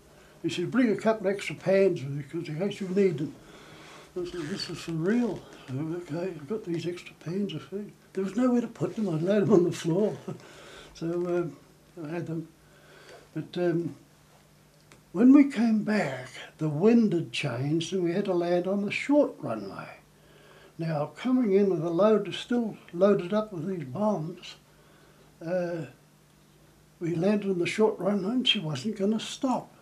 He said, bring a couple extra pans with you because in case you need them. I said, this is for real. So, okay, I've got these extra pans of food. There was nowhere to put them, I'd laid them on the floor. [laughs] so um, I had them. But um, when we came back, the wind had changed and we had to land on the short runway. Now, coming in with a load still loaded up with these bombs, uh, we landed on the short runway and she wasn't going to stop.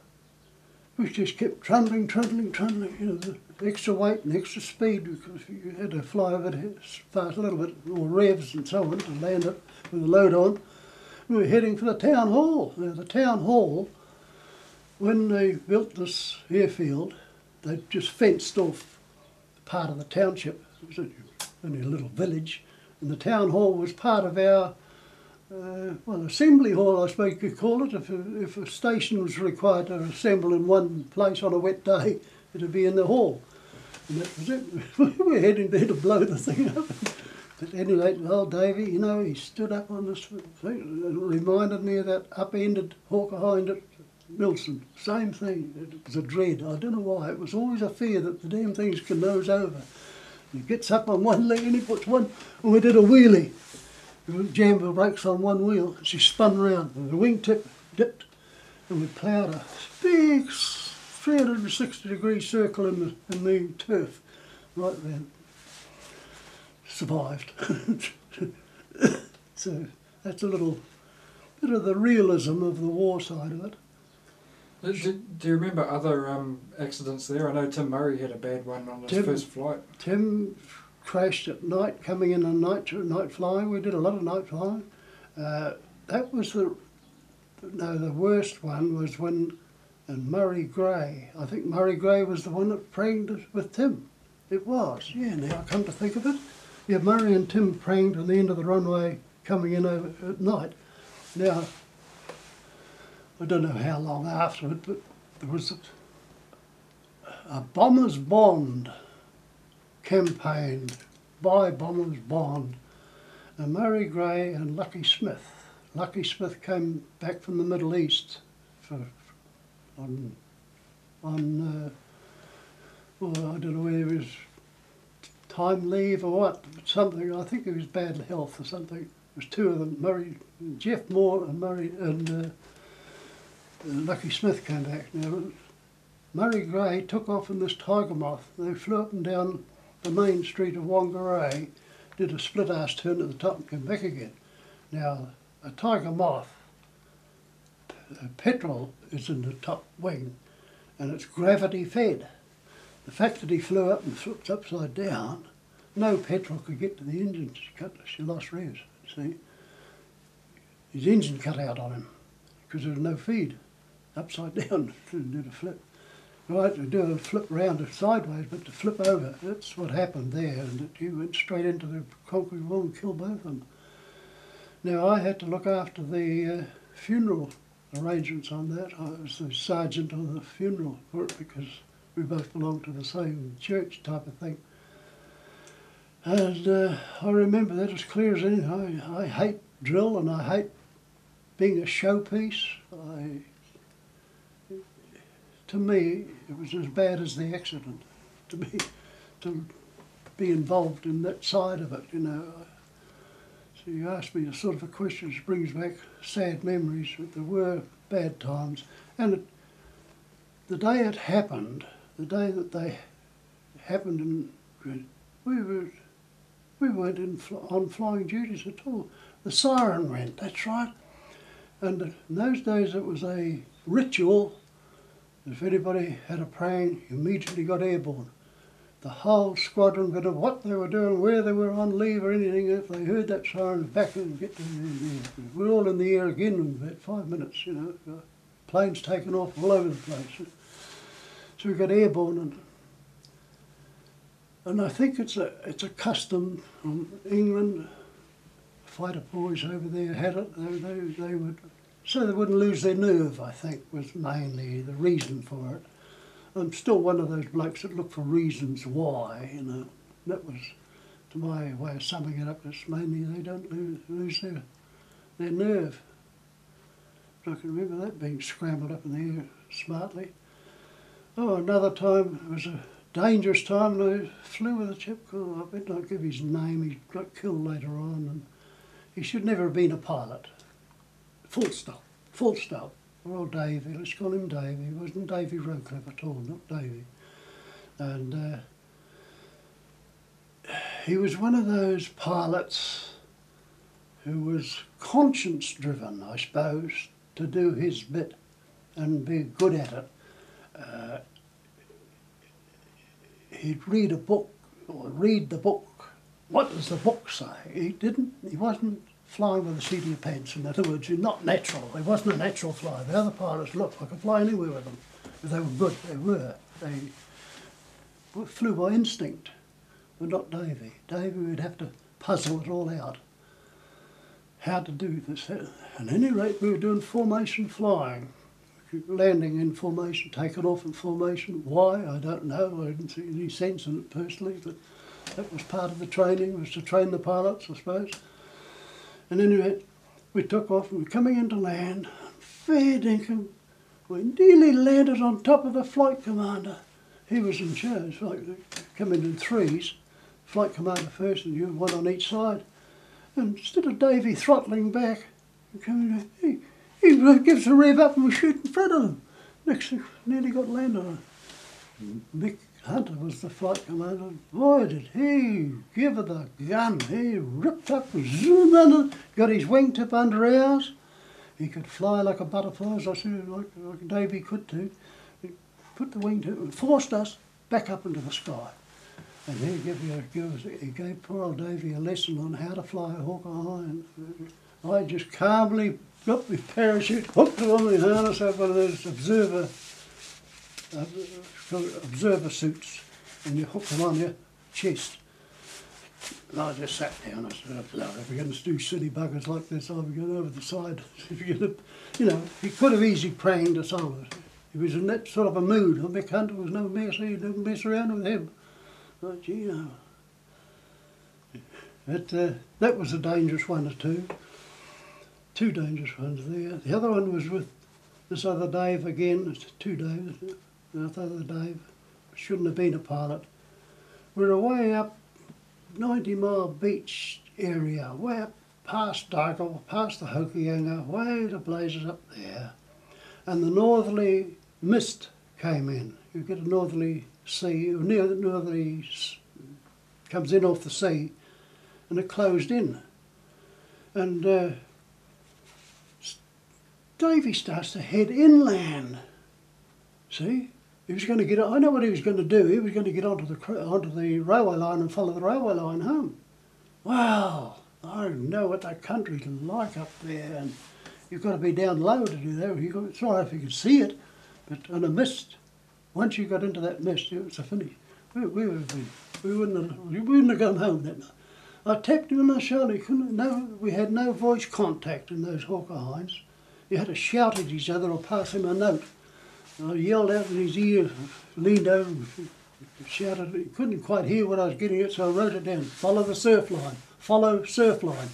We just kept trundling, trundling, trundling, you know, the extra weight and extra speed because you had to fly over it fast a little bit, more revs and so on to land it with the load on. We were heading for the town hall. Now, the town hall, when they built this airfield, they just fenced off part of the township. It was only a little village, and the town hall was part of our uh, well, assembly hall, I suppose you could call it. If a, if a station was required to assemble in one place on a wet day, it'd be in the hall. And that was it. we [laughs] were heading there to blow the thing up. But anyway, old Davy, you know, he stood up on this thing. It reminded me of that upended hawker hind at Milson. Same thing. It was a dread. I don't know why. It was always a fear that the damn things can nose over. He gets up on one leg and he puts one, and we did a wheelie. We jammed the brakes on one wheel. She spun round, and the wingtip dipped, and we ploughed a big 360 degree circle in the, in the turf right then. Survived. [laughs] so that's a little bit of the realism of the war side of it. Do, do, do you remember other um, accidents there? I know Tim Murray had a bad one on his Tim- first flight. Tim crashed at night, coming in on night night flying. We did a lot of night flying. Uh, that was the no, the worst one was when and Murray Gray. I think Murray Gray was the one that pranged with Tim. It was, yeah. Now I come to think of it, yeah. Murray and Tim pranged on the end of the runway coming in over at night. Now I don't know how long afterward, but there was a, a bomber's bond campaign by Bombers Bond, and Murray Gray and Lucky Smith. Lucky Smith came back from the Middle East for, on, on uh, well, I don't know whether it was time leave or what, something. I think it was bad health or something. It was two of them, Murray, Jeff Moore and Murray and uh, Lucky Smith came back. Now, Murray Gray took off in this Tiger Moth. They flew up and down the main street of Whangarei, did a split ass turn at the top and came back again. Now, a Tiger Moth, p- petrol is in the top wing and it's gravity fed. The fact that he flew up and flipped upside down, no petrol could get to the engine. She, cut, she lost revs, see. His engine cut out on him because there was no feed. Upside [laughs] down the flip. Right, to do a flip round sideways, but to flip over, that's what happened there, and that he went straight into the concrete wall and killed both of them. Now, I had to look after the uh, funeral arrangements on that. I was the sergeant on the funeral for it because we both belonged to the same church type of thing. And uh, I remember that as clear as anything. I, I hate drill and I hate being a showpiece. I to me, it was as bad as the accident. To be, to be involved in that side of it, you know. So you asked me a sort of a question which brings back sad memories, but there were bad times. And it, the day it happened, the day that they happened, in, we were we weren't in, on flying duties at all. The siren went. That's right. And in those days, it was a ritual if anybody had a praying, immediately got airborne. The whole squadron, no matter what they were doing, where they were on leave or anything, if they heard that siren, back and get them. We're all in the air again in about five minutes, you know. Uh, Planes taking off all over the place. So we got airborne and and I think it's a it's a custom from England. Fighter boys over there had it. They, they, they would so they wouldn't lose their nerve, I think, was mainly the reason for it. I'm still one of those blokes that look for reasons why, you know. That was, to my way of summing it up, it's mainly they don't lose, their, their nerve. I can remember that being scrambled up in the air smartly. Oh, another time, it was a dangerous time, and I flew with a chap called, I better not give his name, he got killed later on, and he should never have been a pilot. Full stop. Full stop. Poor old Davy, let's call him Davy. Wasn't Davy Rowcliffe at all, not Davy. And uh, he was one of those pilots who was conscience driven, I suppose, to do his bit and be good at it. Uh, he'd read a book or read the book. What does the book say? He didn't. He wasn't flying with the seat of your pants. In other words, you're not natural. It wasn't a natural flyer. The other pilots, look, I could fly anywhere with them. If they were good, they were. They flew by instinct, but not Davy. Davy would have to puzzle it all out. How to do this. At any rate, we were doing formation flying. Landing in formation, taking off in formation. Why? I don't know. I didn't see any sense in it personally, but that was part of the training, was to train the pilots, I suppose. And anyway, we took off and we're coming into land. Fair dinkum. We nearly landed on top of the flight commander. He was in charge, like coming in threes. Flight commander first and you one on each side. And instead of Davy throttling back, coming, he, he gives a rev up and we shoot in front of him. Next thing, nearly got landed on. Mick Hunter was the flight commander. Boy, did he give it the gun. He ripped up, zoomed under, got his wingtip under ours, He could fly like a butterfly, as I said, like, like Davy could too. He put the wingtip and forced us back up into the sky. And he gave, you, us, he gave poor old Davy a lesson on how to fly a High. And I just calmly got my parachute, hooked it on the harness, of those observer uh, observer suits, and you hook them on your chest. And I just sat down. I said, "Oh, if we're going to do silly buggers like this, I'll be going over the side. [laughs] You know, he could have easily pranged us on. He was in that sort of a mood. And Mick Hunter was no mess. He didn't mess around with him. But, you know, uh, that was a dangerous one or two. Two dangerous ones there. The other one was with this other Dave again. Two Daves. This other Dave shouldn't have been a pilot. We're away up 90 Mile Beach area, way up past Dargle, past the Hokianga, way to blazes up there. And the northerly mist came in. You get a northerly sea, near the northerly comes in off the sea, and it closed in. And uh, Davy starts to head inland. See, he was going to get. I know what he was going to do. He was going to get onto the onto the railway line and follow the railway line home. Wow, I know what that country's like up there, and you've got to be down low to do that. You got, it's right if you can see it, but in a mist, once you got into that mist, it was a finish. We, we, would have been, we wouldn't have, we wouldn't have gone home that night. I tapped him on the shoulder. No, we had no voice contact in those hawker hinds. You had to shout at each other or pass him a note. I yelled out in his ear, leaned over, shouted. He couldn't quite hear what I was getting at, so I wrote it down. Follow the surf line. Follow surf line.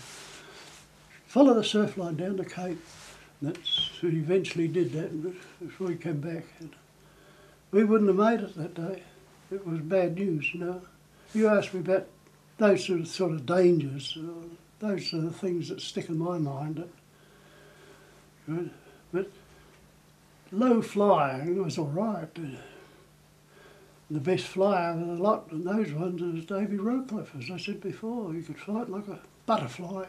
Follow the surf line down the Cape. That's who eventually did that before he came back. And we wouldn't have made it that day. It was bad news, you know. You asked me about those sort of, sort of dangers. Uh, those are the things that stick in my mind. Right. But low flying was all right. Uh, The best flyer of the lot in those ones was Davy Rowcliffe, as I said before. He could fly like a butterfly.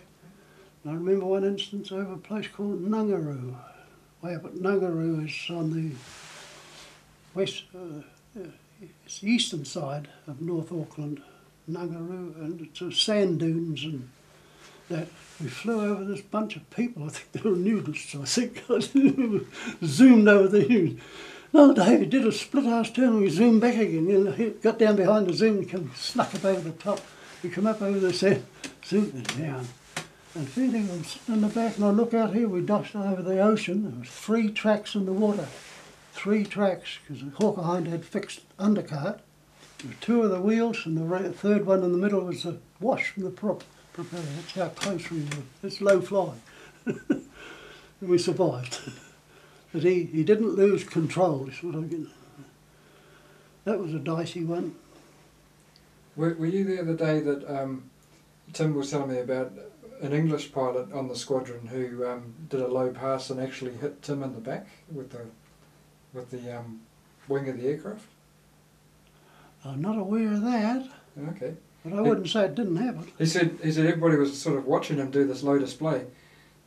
And I remember one instance over a place called Ngunguru. Way up at Ngunguru is on the west, uh, it's the eastern side of North Auckland, Ngunguru, and it's sand dunes and that we flew over this bunch of people. I think they were nudists. I think [laughs] zoomed over the news. day we did a split ass turn and we zoomed back again. You know, got down behind the zoom and come snuck up over the top. We come up over the set, zoomed down. And feeling I'm sitting in the back and I look out here, we dashed over the ocean. There was three tracks in the water. Three tracks, because the Hawker had fixed undercart. There were two of the wheels and the third one in the middle was the wash from the prop propeller. That's how close we were. It's low flying. [laughs] and we survived. [laughs] But he, he didn't lose control, is what I'm getting. That was a dicey one. Were, were you there the day that um, Tim was telling me about an English pilot on the squadron who um, did a low pass and actually hit Tim in the back with the with the um, wing of the aircraft? I'm not aware of that, Okay. But I wouldn't say it didn't happen. He said he said everybody was sort of watching him do this low display,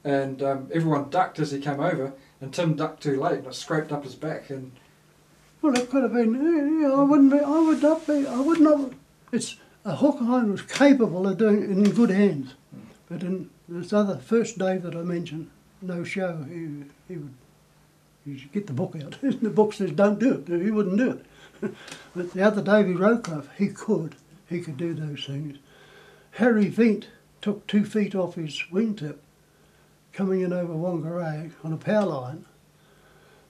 and um, everyone ducked as he came over, and Tim ducked too late and it scraped up his back. And Well, it could have been. Yeah, I wouldn't be. I would not be. I would not. It's a Hawker Hind was capable of doing it in good hands, but in this other first day that I mentioned, no show. He he would. He'd get the book out. [laughs] the book says don't do it. He wouldn't do it. [laughs] but the other Davy Rowcliffe, he could. He could do those things. Harry Vint took two feet off his wingtip, coming in over Whangarei on a power line.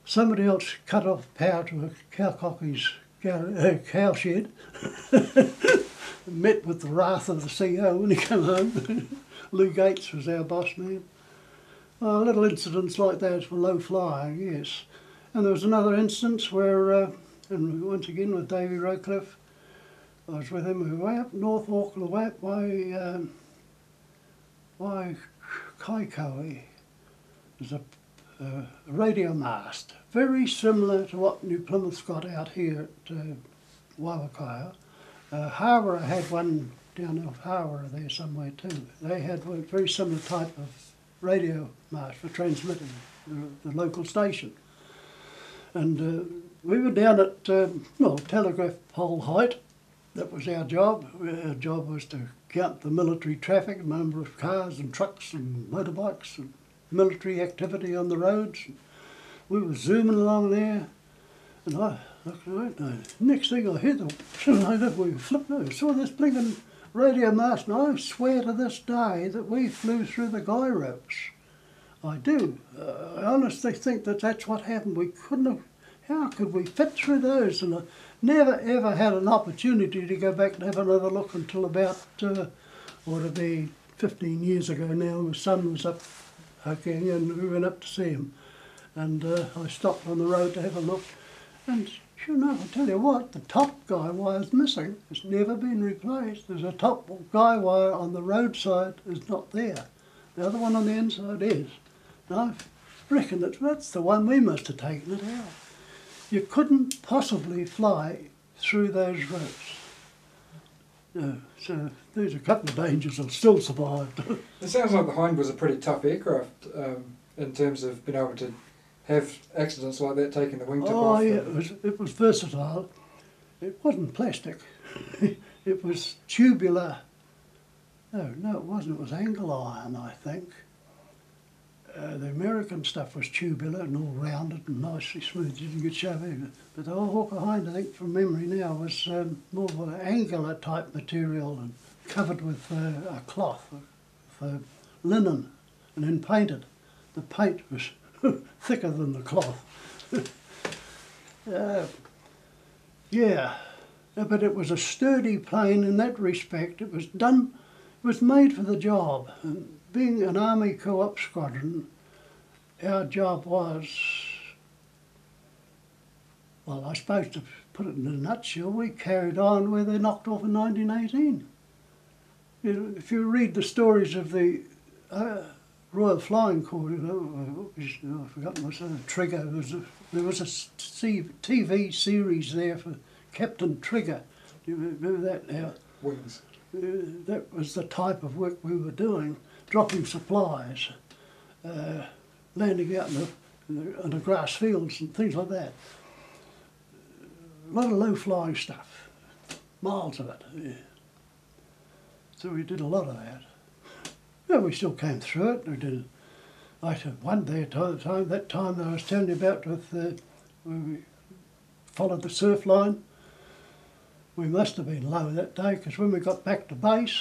Somebody else cut off power to a cowcocky's cow, uh, cow shed. [laughs] Met with the wrath of the CEO when he came home. [laughs] Lou Gates was our boss man. Uh, little incidents like that for low flying, yes. And there was another instance where, uh, and once again with Davy Rowcliffe, I was with him, we were way up North Auckland, way up by, um, by Kaikoui. There's a uh, radio mast, very similar to what New Plymouth's got out here at uh, Wawakaya. Uh, Hawera had one down off Hawera there somewhere too. They had a very similar type of radio mast for transmitting the, the local station. And uh, we were down at, um, well, telegraph pole height. That was our job. Our job was to count the military traffic, number of cars and trucks and motorbikes and military activity on the roads. We were zooming along there, and I right now. Next thing I heard [laughs] the we flipped over, saw this blinking radio mast, and I swear to this day that we flew through the guy ropes. I do. Uh, I honestly think that that's what happened. We couldn't have. How could we fit through those? And I never ever had an opportunity to go back and have another look until about, uh, what would be 15 years ago now. My son was up hiking and we went up to see him. And uh, I stopped on the road to have a look. And sure enough, I tell you what, the top guy wire is missing. It's never been replaced. There's a top guy wire on the roadside is not there. The other one on the inside is. And I reckon that that's the one we must have taken it out. You couldn't possibly fly through those ropes. No, so there's a couple of dangers that still survived. [laughs] It sounds like the Hind was a pretty tough aircraft um, in terms of being able to have accidents like that, taking the wingtip oh off. Oh, yeah, it was it was versatile. It wasn't plastic. [laughs] it was tubular. No, no, it wasn't. It was angle iron, I think. Uh, the American stuff was tubular and all rounded and nicely smooth. Didn't get shoved But the Hawker Hind, I think from memory now, was um, more of an angular type material and covered with uh, a cloth, with, uh, linen, and then painted. The paint was [laughs] thicker than the cloth. [laughs] uh, yeah, but it was a sturdy plane in that respect. It was done, it was made for the job. And being an Army Co-op squadron, our job was, well, I suppose to put it in a nutshell, we carried on where they knocked off in 1918. If you read the stories of the uh, Royal Flying Corps, you know, forgotten what's the Trigger, there was, a, there was a TV series there for Captain Trigger. Do you remember that now? Wings. Uh, that was the type of work we were doing dropping supplies, uh, landing out in the, in the, in the grass fields and things like that. A lot of low flying stuff, miles of it. Yeah. So we did a lot of that. Yeah, we still came through it. We did. I said one day at a time. That time I was telling you about with uh, we followed the surf line. We must have been low that day because when we got back to base,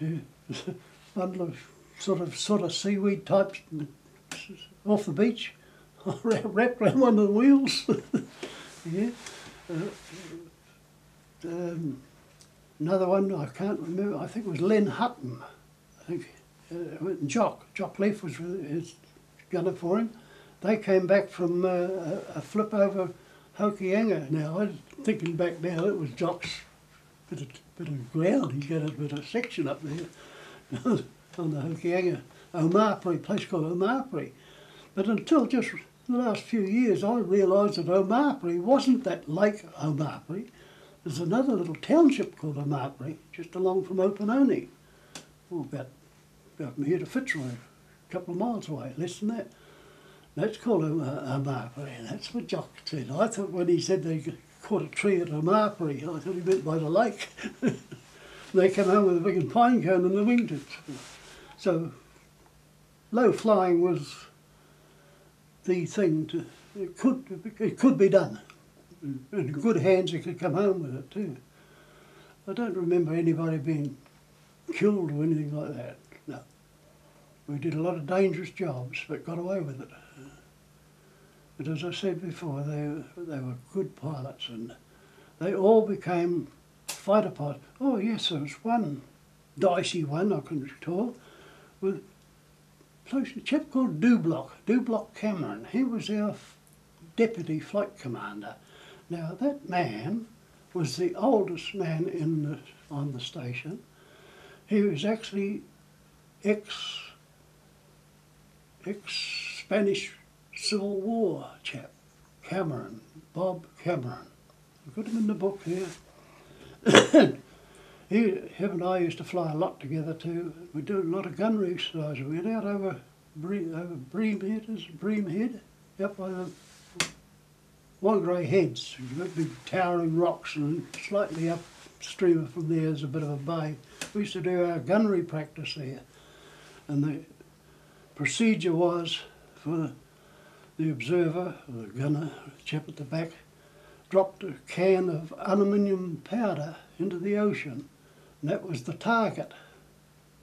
[laughs] bundle of sort of sort of seaweed types off the beach, [laughs] wrapped around one of the wheels. [laughs] yeah. Uh, um, another one I can't remember. I think it was Len Hutton. I think uh, Jock Jock Leaf was his gunner for him. They came back from uh, a, flip over Hokianga. Now I was thinking back now, it was Jock's bit of, bit of ground. He got a bit of section up there. Oh, on the Hokianga, Omapere, a place called Omapere. But until just the last few years, I realised that Omapere wasn't that lake Omapere. There's another little township called Omapere, just along from Opononi, oh, about, about here to Fitzroy, a couple of miles away, less than that. That's called Omapere, and that's what Jock said. I thought when he said they caught a tree at Omapere, I thought he meant by the lake. [laughs] they came home with a big pine cone and the wingtips. So low flying was the thing to it could it could be done. Mm. In good hands you could come home with it too. I don't remember anybody being killed or anything like that. No. We did a lot of dangerous jobs but got away with it. But as I said before, they they were good pilots and they all became fighter pilot. Oh yes, there was one dicey one I can recall with a chap called Dublock, Dublock Cameron. He was our deputy flight commander. Now that man was the oldest man in the, on the station. He was actually ex ex Spanish Civil War chap, Cameron, Bob Cameron. I've got him in the book here. [coughs] he, him and I used to fly a lot together too. We do a lot of gunnery exercises. We went out over Bream, over Bream Head, is it Bream Head, up by the Whangarei Heads, big towering rocks, and slightly upstream from there is a bit of a bay. We used to do our gunnery practice there, and the procedure was for the observer, the gunner, the chap at the back, dropped a can of aluminium powder into the ocean, and that was the target.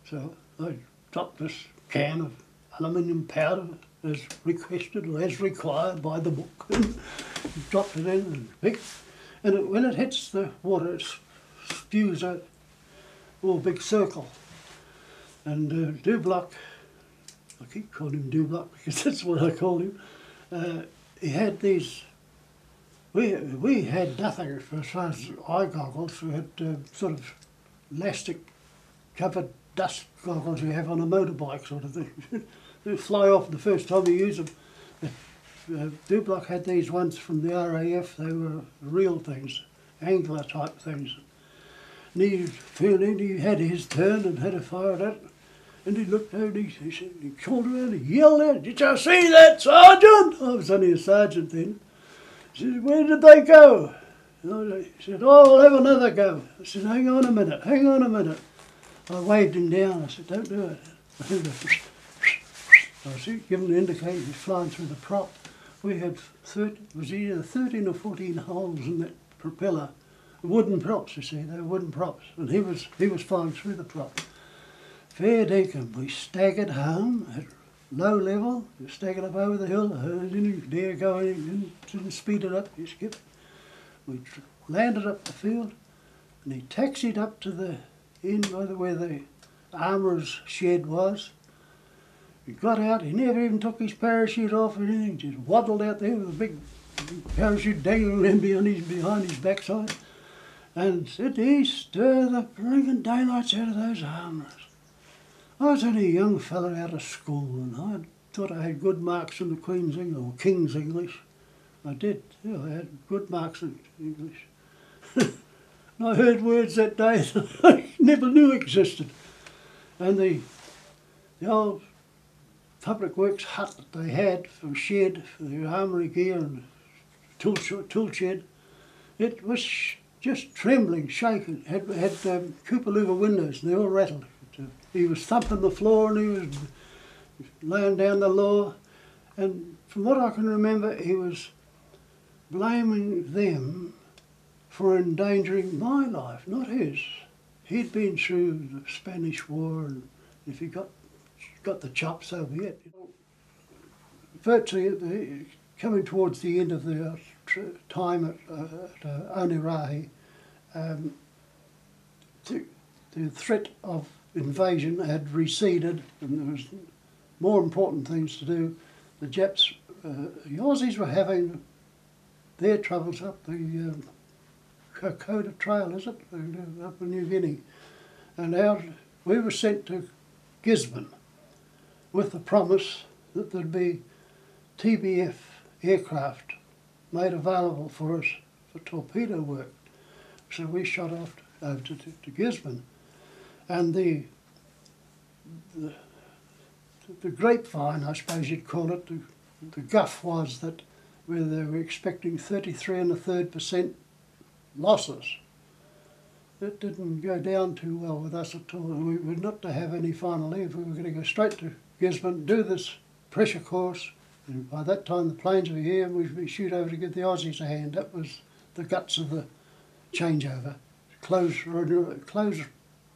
So I dropped this can of aluminium powder as requested or as required by the book, [laughs] and dropped it in and and it, when it hits the water, it spews out all big circle. And uh, Dublock, I keep calling him Dublock [laughs] because that's what I call him, uh, he had these we we had nothing as eye goggles. We had uh, sort of elastic covered dust goggles you have on a motorbike sort of thing. [laughs] they fly off the first time you use them. Uh, Dublock had these ones from the RAF. They were real things, angler type things. And he flew in, he had his turn and had to fire at it. And he looked out, he, he, he called around, he yelled out, Did you see that, Sergeant? I was only a sergeant then. He said, Where did they go? I said, Oh, we'll have another go. I said, Hang on a minute, hang on a minute. I waved him down. I said, Don't do it. I said, was giving the indicator, he's flying through the prop. We had 30, was either 13 or 14 holes in that propeller. Wooden props, you see, they were wooden props. And he was, he was flying through the prop. Fair dinkum, we staggered home at low level, staggered up over the hill, uh, I didn't dare go, didn't, didn't speed it up, he skipped. We landed up the field, and he taxied up to the inn by the where the armourer's shed was. He got out, he never even took his parachute off or anything, just waddled out there with a big parachute dangling [laughs] behind his, behind his backside. And said he stir the bringing daylights out of those armourers. I was only a young fellow out of school and I thought I had good marks in the Queen's English, or King's English. I did, yeah, I had good marks in English. [laughs] and I heard words that day [laughs] that I never knew existed. And the, the old public works hut that they had for shed, for the armoury gear and tool, tool shed, it was just trembling, shaking, had, had um, Cooper windows and they all rattled. He was thumping the floor and he was laying down the law. And from what I can remember, he was blaming them for endangering my life, not his. He'd been through the Spanish War, and if he got got the chops, be it. Virtually, coming towards the end of the uh, time at, uh, at uh, Onerahi, um, the, the threat of invasion had receded and there was more important things to do. The Japs, uh, Aussies were having their troubles up the um, Kokoda Trail, is it, uh, up in New Guinea. And out, we were sent to Gisborne with the promise that there'd be TBF aircraft made available for us for torpedo work. So we shot off over to, to Gisborne. And the, the, the grapevine, I suppose you'd call it, the, the guff was that where they were expecting 33 and a third percent losses. It didn't go down too well with us at all. We were not to have any final leave. We were going to go straight to Gisborne, do this pressure course. And by that time the planes were here and we'd shoot over to give the Aussies a hand. That was the guts of the changeover. Close, close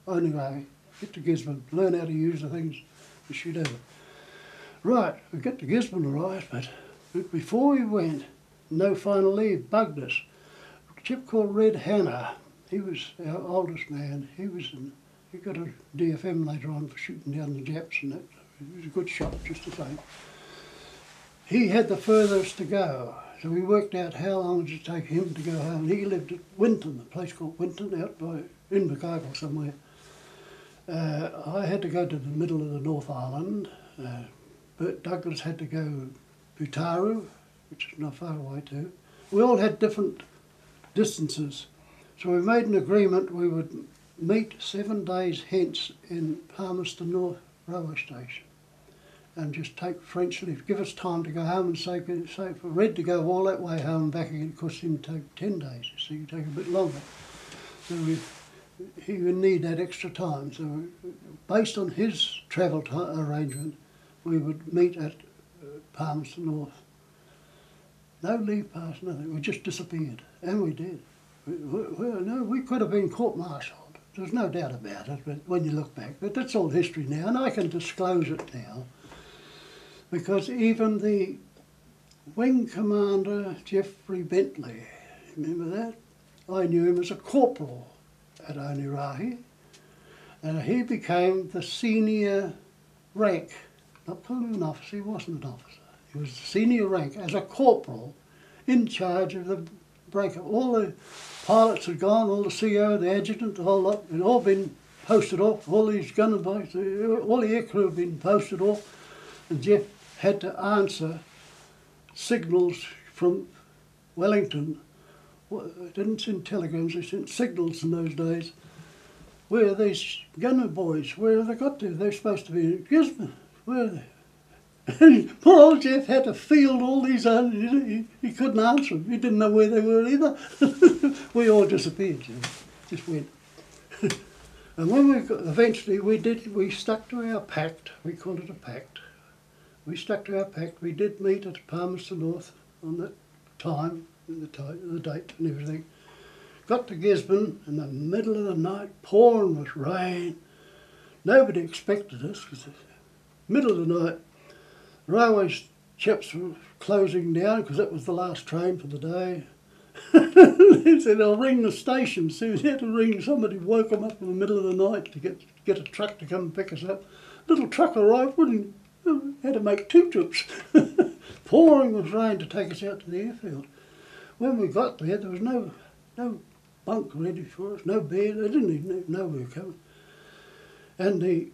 anyway, get to Gisborne, learn how to use the things and shoot over. Right, we get to Gisborne right, but before we went, no final leave bugged us. A chap called Red Hanna, he was our oldest man. He was in, he got a DFM later on for shooting down the Japs and that. Was a good shot, just the same. He had the furthest to go, so we worked out how long it would take him to go home. He lived at Winton, a place called Winton, out by Invercargill somewhere. Uh, I had to go to the middle of the North Island. Uh, Bert Douglas had to go Putaru, which is not far away too. We all had different distances. So we made an agreement we would meet seven days hence in Palmerston North Railway Station and just take French leave. Give us time to go home and say, say for Red to go all that way home and back again, it cost him take 10 days, so you see, take a bit longer. So we, he would need that extra time. So based on his travel arrangement, we would meet at uh, Palmerston North. No leave pass, nothing. We just disappeared, and we did. We, we, no, we could have been court-martialed. There's no doubt about it. But when you look back, but that's all history now, and I can disclose it now, because even the wing commander Geoffrey Bentley, remember that? I knew him as a corporal at Onerahi, and he became the senior rank, not platoon officer. He wasn't an officer. He was the senior rank as a corporal in charge of the breakup. All the pilots had gone, all the CO, the adjutant, the whole lot, had all been posted off. All these gun and bikes, all the aircrew had been posted off. And Jeff had to answer signals from Wellington. Well, they didn't send telegrams, they sent signals in those days. Where are these gunner boys? Where have they got to? They're supposed to be in Gisborne. Where are they? Poor old Jeff had to field all these answers. He, he couldn't answer them. He didn't know where they were either. [laughs] we all disappeared. You know, just went. [laughs] and when we got, eventually we did, we stuck to our pact. We called it a pact. We stuck to our pact. We did meet at Palmerston North on that time, the, the date and everything. Got to Gisborne in the middle of the night, pouring with rain. Nobody expected us because middle of the night railway ships were closing down because that was the last train for the day. [laughs] they said, I'll ring the station. So he had to ring somebody, woke them up in the middle of the night to get get a truck to come pick us up. Little truck arrived, wouldn't had to make two trips, [laughs] pouring with rain to take us out to the airfield. When we got there, there was no no bunk ready for us, no bed. They didn't even know we were coming. And the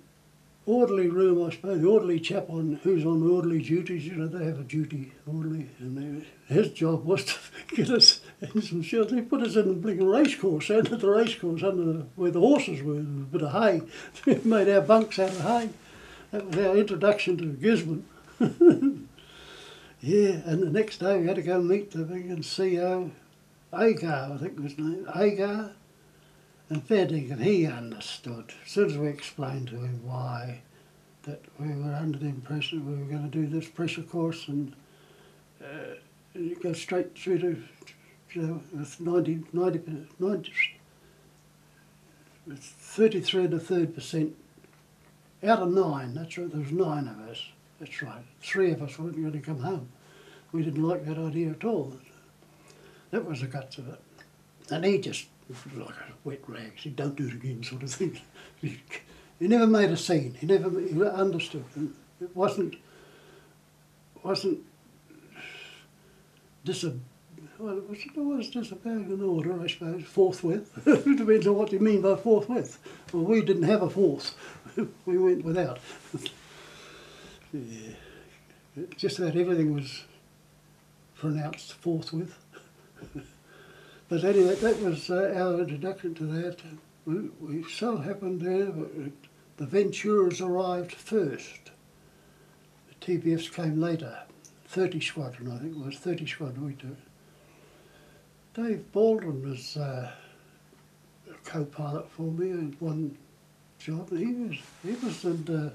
orderly room, I suppose, the orderly chap on who's on orderly duties, you know, they have a duty orderly, and they, his job was to [laughs] get us in some shelter. He put us in the blinking race course, under the race course, under the, where the horses were, a bit of hay. [laughs] We made our bunks out of hay. That was our introduction to Gisborne. [laughs] yeah, and the next day we had to go meet the big CO, Agar, I think was his name, Agar and fair dinkum, he understood. As soon as we explained to him why, that we were under the impression we were going to do this pressure course and uh, you go straight through to, you know, with 90, 90, 90 with 33 and a third percent out of nine, that's right, there was nine of us, that's right. Three of us weren't going to come home. We didn't like that idea at all. That was the guts of it. And he just like a wet rag. He don't do it again, sort of thing. [laughs] he, never made a scene. He never he understood. It wasn't wasn't disab well, it was, it was disobeying an order, I suppose, forthwith. [laughs] it depends on what you mean by forthwith. Well, we didn't have a fourth. [laughs] we went without. Just about everything was pronounced forthwith. But anyway, that was uh, our introduction to that. We, we so happened there, the Venturas arrived first. The TBFs came later. 30 Squadron, I think it was 30 Squadron we took. Dave Baldwin was uh, a co-pilot for me in one job. He was he was in uh,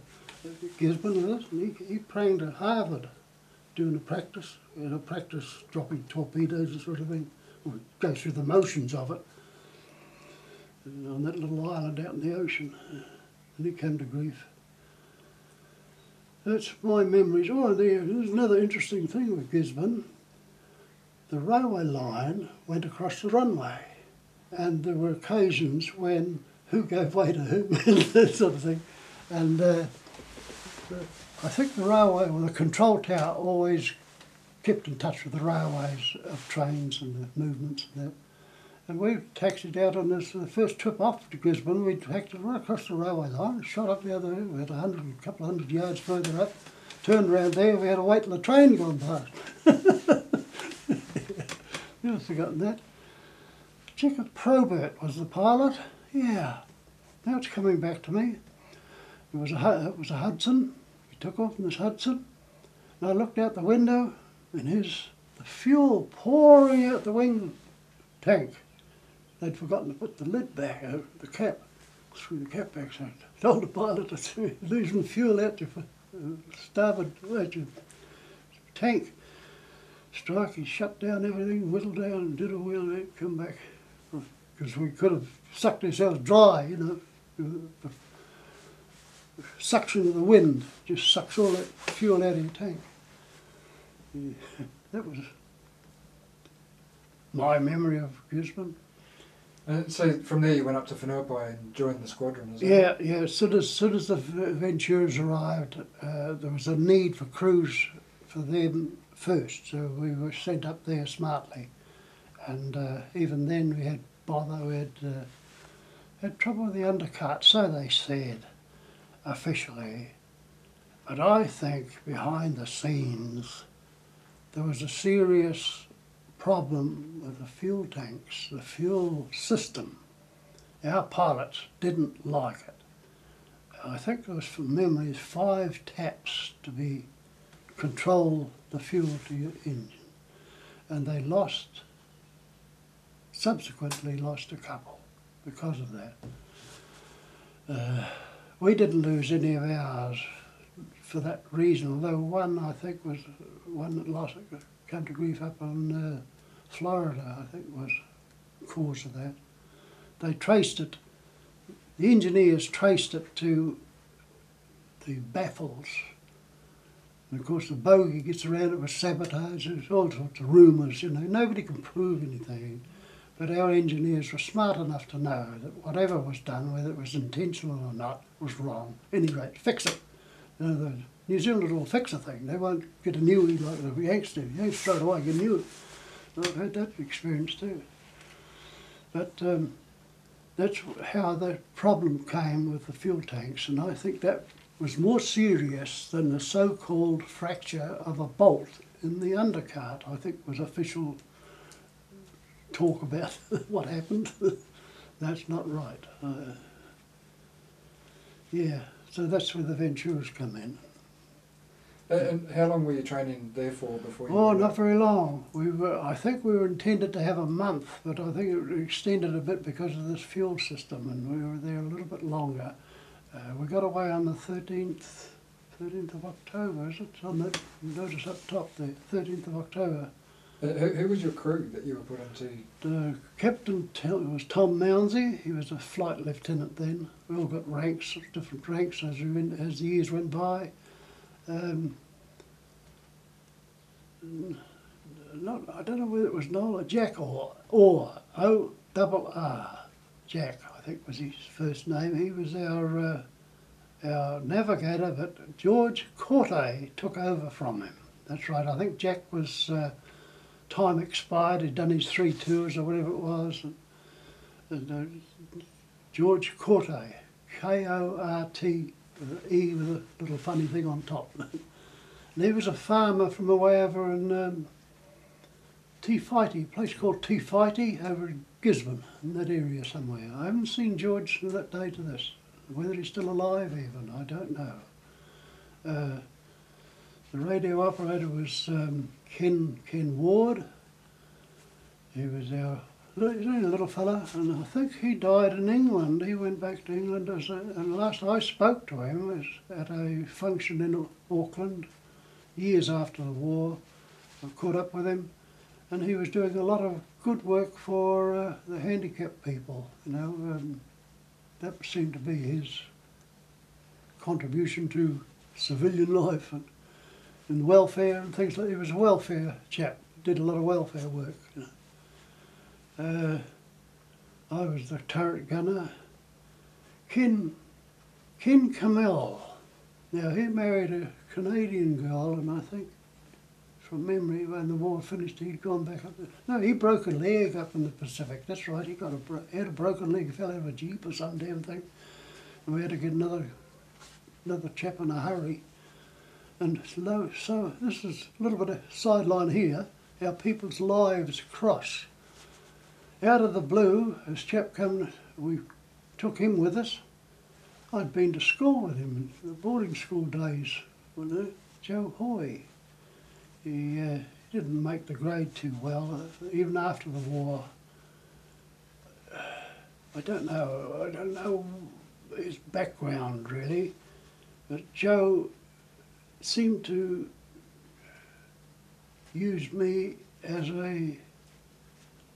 Gisborne us, and he, he trained at Harvard doing a practice, you know, practice dropping torpedoes and sort of thing We go through the motions of it on that little island out in the ocean. And he came to grief. That's my memories. Oh, there's another interesting thing with Gisborne. The railway line went across the runway, and there were occasions when who gave way to who, that [laughs] sort of thing. And uh, I think the railway, or the control tower, always kept in touch with the railways of trains and the movements and that. And we taxied out on this the first trip off to Gisborne. We taxied right across the railway line, shot up the other way, we had a hundred, couple of hundred yards further up, turned around there. We had to wait till the train gone past. [laughs] Never forgotten that. Jacob Probert was the pilot. Yeah, now it's coming back to me. It was a it was a Hudson. He took off in this Hudson, and I looked out the window, and here's the fuel pouring out the wing tank. They'd forgotten to put the lid back over the cap, through the cap back. So I told the pilot you're losing fuel out your uh, starboard out your tank. Strike, he shut down everything, whittled down, and did a wheel, and come back. Because we could have sucked ourselves dry, you know. The suction of the wind just sucks all that fuel out of your tank. Yeah, [laughs] that was my memory of Gisborne. And so from there you went up to Whenuapai and joined the squadron? Yeah, yeah. As soon as, soon as the Venturas arrived, uh, there was a need for crews for them first, so we were sent up there smartly. And uh, even then, we had bother. We had uh, had trouble with the undercart, so they said officially. But I think behind the scenes, there was a serious problem with the fuel tanks, the fuel system. Our pilots didn't like it. I think there was, from memory, five taps to be control the fuel to your engine, and they lost. Subsequently, lost a couple because of that. Uh, we didn't lose any of ours for that reason, although one I think was one that lost to grief up on uh, Florida. I think was cause of that. They traced it. The engineers traced it to the baffles. And of course, the bogey gets around it with sabotage. There's all sorts of rumours. You know, nobody can prove anything. But our engineers were smart enough to know that whatever was done, whether it was intentional or not, was wrong. Any rate, fix it. You know, the New Zealanders will fix a thing. They won't get a newie like the Yanks do. Yanks straight away get a. I've had that experience too. But um, that's how the problem came with the fuel tanks, and I think that was more serious than the so-called fracture of a bolt in the undercart. I think was official talk about [laughs] what happened. [laughs] that's not right. Uh, yeah, so that's where the Venturas come in. Uh, And how long were you training there for before you? Oh, not very long. We were, I think we were intended to have a month, but I think it extended a bit because of this fuel system, and we were there a little bit longer. Uh, we got away on the 13th, 13th of October, is it? On that notice up top there, 13th of October. Uh, who, who was your crew that you were put into? The captain was Tom Mounsey. He was a flight lieutenant then. We all got ranks, different ranks as, we went, as the years went by. Um, not, I don't know whether it was Noel or Jack or or O double R. Jack, I think was his first name. He was our uh, our navigator, but George Corte took over from him. That's right. I think Jack was. Uh, time expired. He'd done his three tours or whatever it was. And, and, uh, George Corte, K O R T E with a little funny thing on top. [laughs] and he was a farmer from away over in um, a place called Teefighty over in Gisborne, in that area somewhere. I haven't seen George from that day to this. Whether he's still alive, even, I don't know. Uh, the radio operator was um, Ken Ken Ward. He was our he's only a little fella, and I think he died in England. He went back to England, as a, and last I spoke to him was at a function in Auckland, years after the war. I caught up with him, and he was doing a lot of good work for uh, the handicapped people. You know, um, that seemed to be his contribution to civilian [laughs] life and and welfare and things like. He was a welfare chap. Did a lot of welfare work. You know. uh, I was the turret gunner. Ken Ken Camel. Now he married a Canadian girl, and I think, from memory, when the war finished, he'd gone back up. There. No, he broke a leg up in the Pacific. That's right. He got a he had a broken leg. Fell out of a jeep or some damn thing, and we had to get another another chap in a hurry. And so, this is a little bit of sideline here. Our people's lives cross. Out of the blue, this chap come, we took him with us, I'd been to school with him in the boarding school days. Joe Hoy. He uh, didn't make the grade too well, even after the war. I don't know. I don't know his background really, but Joe seemed to use me as a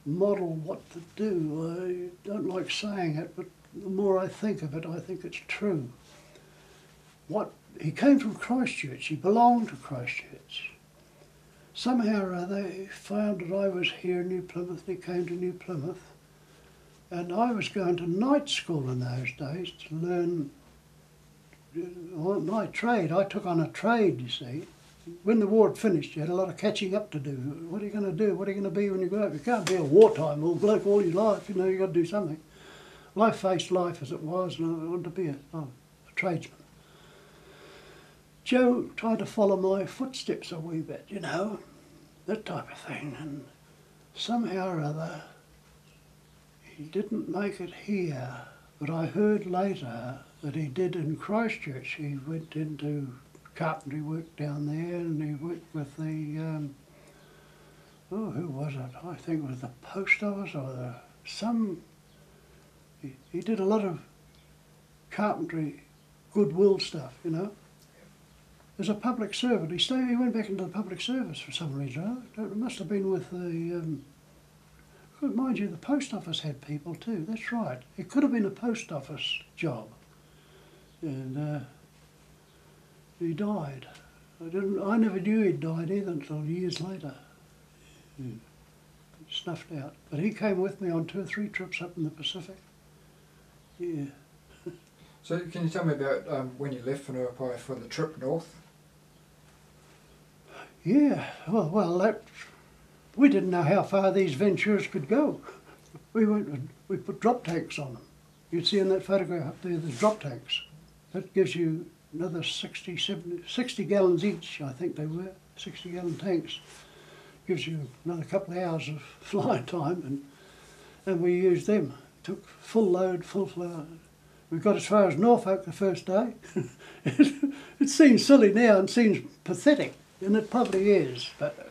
model what to do. I don't like saying it, but the more I think of it, I think it's true. What he came from Christchurch. He belonged to Christchurch. Somehow or other, he found that I was here in New Plymouth. And he came to New Plymouth, and I was going to night school in those days to learn my trade. I took on a trade, you see. When the war had finished, you had a lot of catching up to do. What are you going to do? What are you going to be when you grow up? You can't be a wartime old bloke all your life. You know, you've got to do something. I faced life as it was, and I wanted to be a, oh, a tradesman. Joe tried to follow my footsteps a wee bit, you know, that type of thing. And somehow or other, he didn't make it here. But I heard later that he did in Christchurch. He went into carpentry work down there and he worked with the, um, oh, who was it? I think it was the post office or the, some, he, he did a lot of carpentry goodwill stuff, you know as a public servant. He stayed. He went back into the public service for some reason. It must have been with the. Um, mind you, the post office had people too. That's right. It could have been a post office job, and uh, he died. I didn't. I never knew he'd died either until years later. Yeah. Snuffed out. But he came with me on two or three trips up in the Pacific. Yeah. [laughs] so can you tell me about um, when you left Whenuapai for the trip north? Yeah, well, well, that we didn't know how far these Venturas could go. [laughs] We went, we put drop tanks on them. You'd see in that photograph up there, there's drop tanks. That gives you another 60, 70, 60 gallons each, I think they were, 60 gallon tanks. Gives you another couple of hours of [laughs] flying time, and and we used them. Took full load, full flow. We got as far as Norfolk the first day. it, [laughs] it seems silly now and seems pathetic and it probably is, but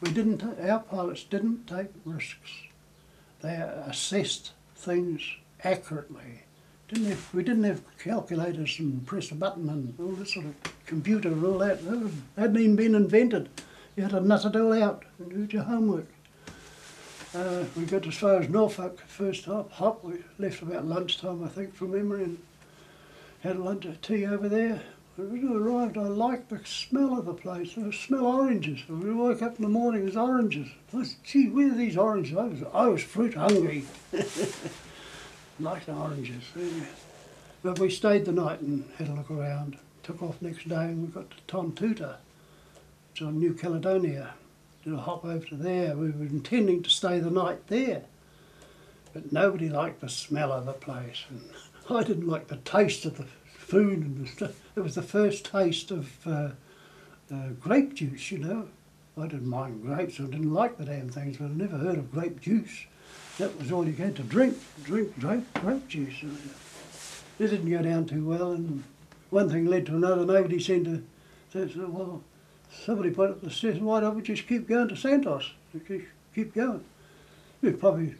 we didn't. Our pilots didn't take risks. They assessed things accurately. Didn't have, we didn't have calculators and press a button and all this sort of computer and all that. Hadn't even been invented. You had to nut it all out and do your homework. Uh, we got as far as Norfolk first hop. Hop. We left about lunchtime, I think, from memory, and had a lunch of tea over there. When we arrived, I liked the smell of the place. I smell oranges. When we woke up in the morning, there's oranges. I said, gee, where are these oranges? I was, I was fruit hungry. [laughs] the oranges. But we stayed the night and had a look around. Took off next day and we got to Tontouta. It's on New Caledonia. Did a hop over to there. We were intending to stay the night there. But nobody liked the smell of the place. And [laughs] I didn't like the taste of the food and stuff. It was the first taste of uh, uh, grape juice, you know. I didn't mind grapes, I didn't like the damn things, but I'd never heard of grape juice. That was all you had to drink, drink grape, grape juice. It didn't go down too well, and one thing led to another. Nobody seemed to say, well, somebody put up the stairs, why don't we just keep going to Santos? Just keep going. We probably,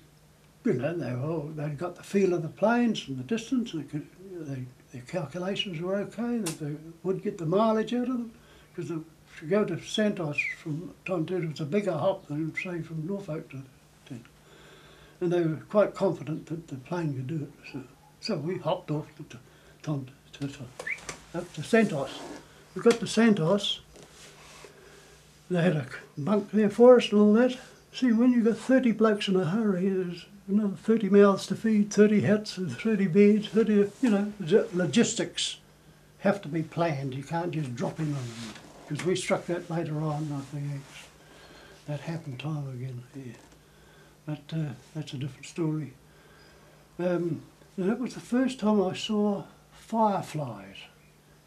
you know, they all, they'd got the feel of the planes and the distance, they could, they their calculations were okay, that they would get the mileage out of them, because to go to Santos from Tontouta was a bigger hop than, say, from Norfolk to and they were quite confident that the plane could do it. So, so we hopped off to, to, to, to, up to Santos. We got to Santos. They had a bunk there for us and all that. See, when you've got 30 blokes in a hurry, there's another 30 mouths to feed, 30 hats, 30 beds, 30, you know, logistics have to be planned. You can't just drop in on them. Because we struck that later on, I think. That happened time again, yeah. But uh, that's a different story. Um, that was the first time I saw fireflies.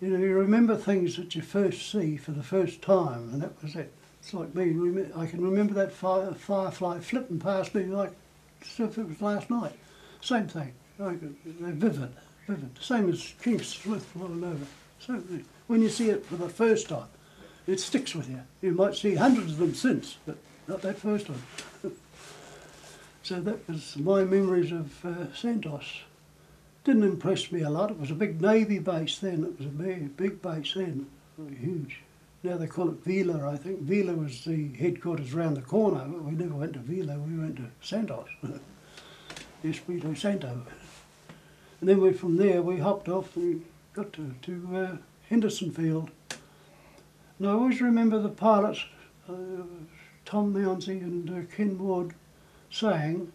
You know, you remember things that you first see for the first time, and that was it. It's like me, I can remember that fire, firefly flipping past me like as if it was last night. Same thing. They're vivid. vivid. Same as King Smith falling over. So when you see it for the first time, it sticks with you. You might see hundreds of them since, but not that first one. [laughs] so that was my memories of uh, Santos. Didn't impress me a lot. It was a big navy base then. It was a big, big base then, huge. Now they call it Vila, I think. Vila was the headquarters round the corner, but we never went to Vila. We went to Santos. [laughs] Espiritu Santo. And then we, from there, we hopped off and got to, to uh, Henderson Field. And I always remember the pilots, uh, Tom Mounsey and uh, Ken Ward, saying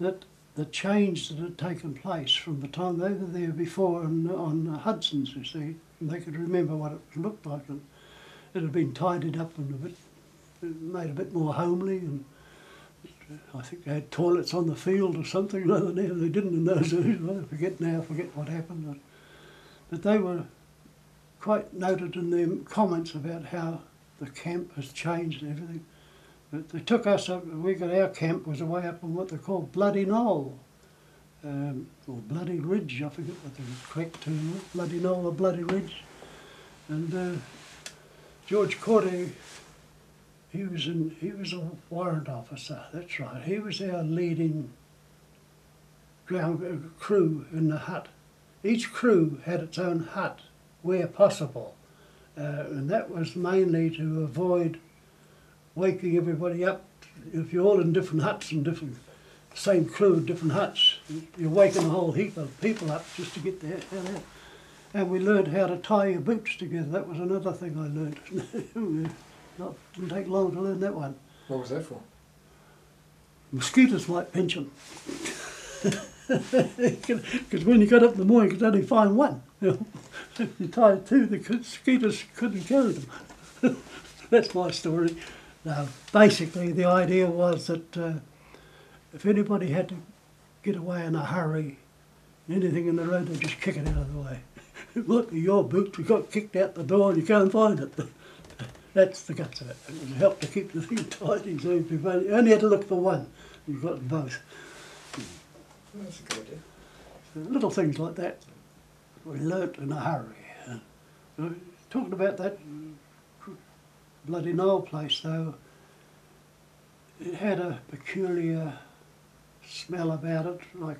that the change that had taken place from the time they were there before on, on Hudson's, you see, they could remember what it looked like. And it had been tidied up and a bit, made a bit more homely and I think they had toilets on the field or something rather they didn't in those days. [laughs] I forget now, forget what happened. But they were quite noted in their comments about how the camp has changed and everything. They took us up, we got our camp was away up on what they call Bloody Knoll, um, or Bloody Ridge, I forget what the correct term was, Bloody Knoll or Bloody Ridge. And uh, George Corday he was in, he was a warrant officer. That's right. He was our leading ground uh, crew in the hut. Each crew had its own hut where possible, uh, and that was mainly to avoid waking everybody up. If you're all in different huts and different same crew, different huts, you're waking a whole heap of people up just to get there. And we learned how to tie your boots together. That was another thing I learned. [laughs] Not, didn't take long to learn that one. What was that for? Mosquitoes might pinch them. [laughs] Because when you got up in the morning, you could only find one. You, [laughs] know? if you tied two, the mosquitoes couldn't carry them. That's my story. Now, basically, the idea was that uh, if anybody had to get away in a hurry, anything in the road, they'd just kick it out of the way. It might be your boot, you got kicked out the door and you can't find it. [laughs] That's the guts of it. It would help to keep the [laughs] thing tidy. So you only had to look for one, you've got both. That's a good idea. So little things like that we learnt in a hurry. Uh, talking about that bloody Knoll place though, it had a peculiar smell about it, like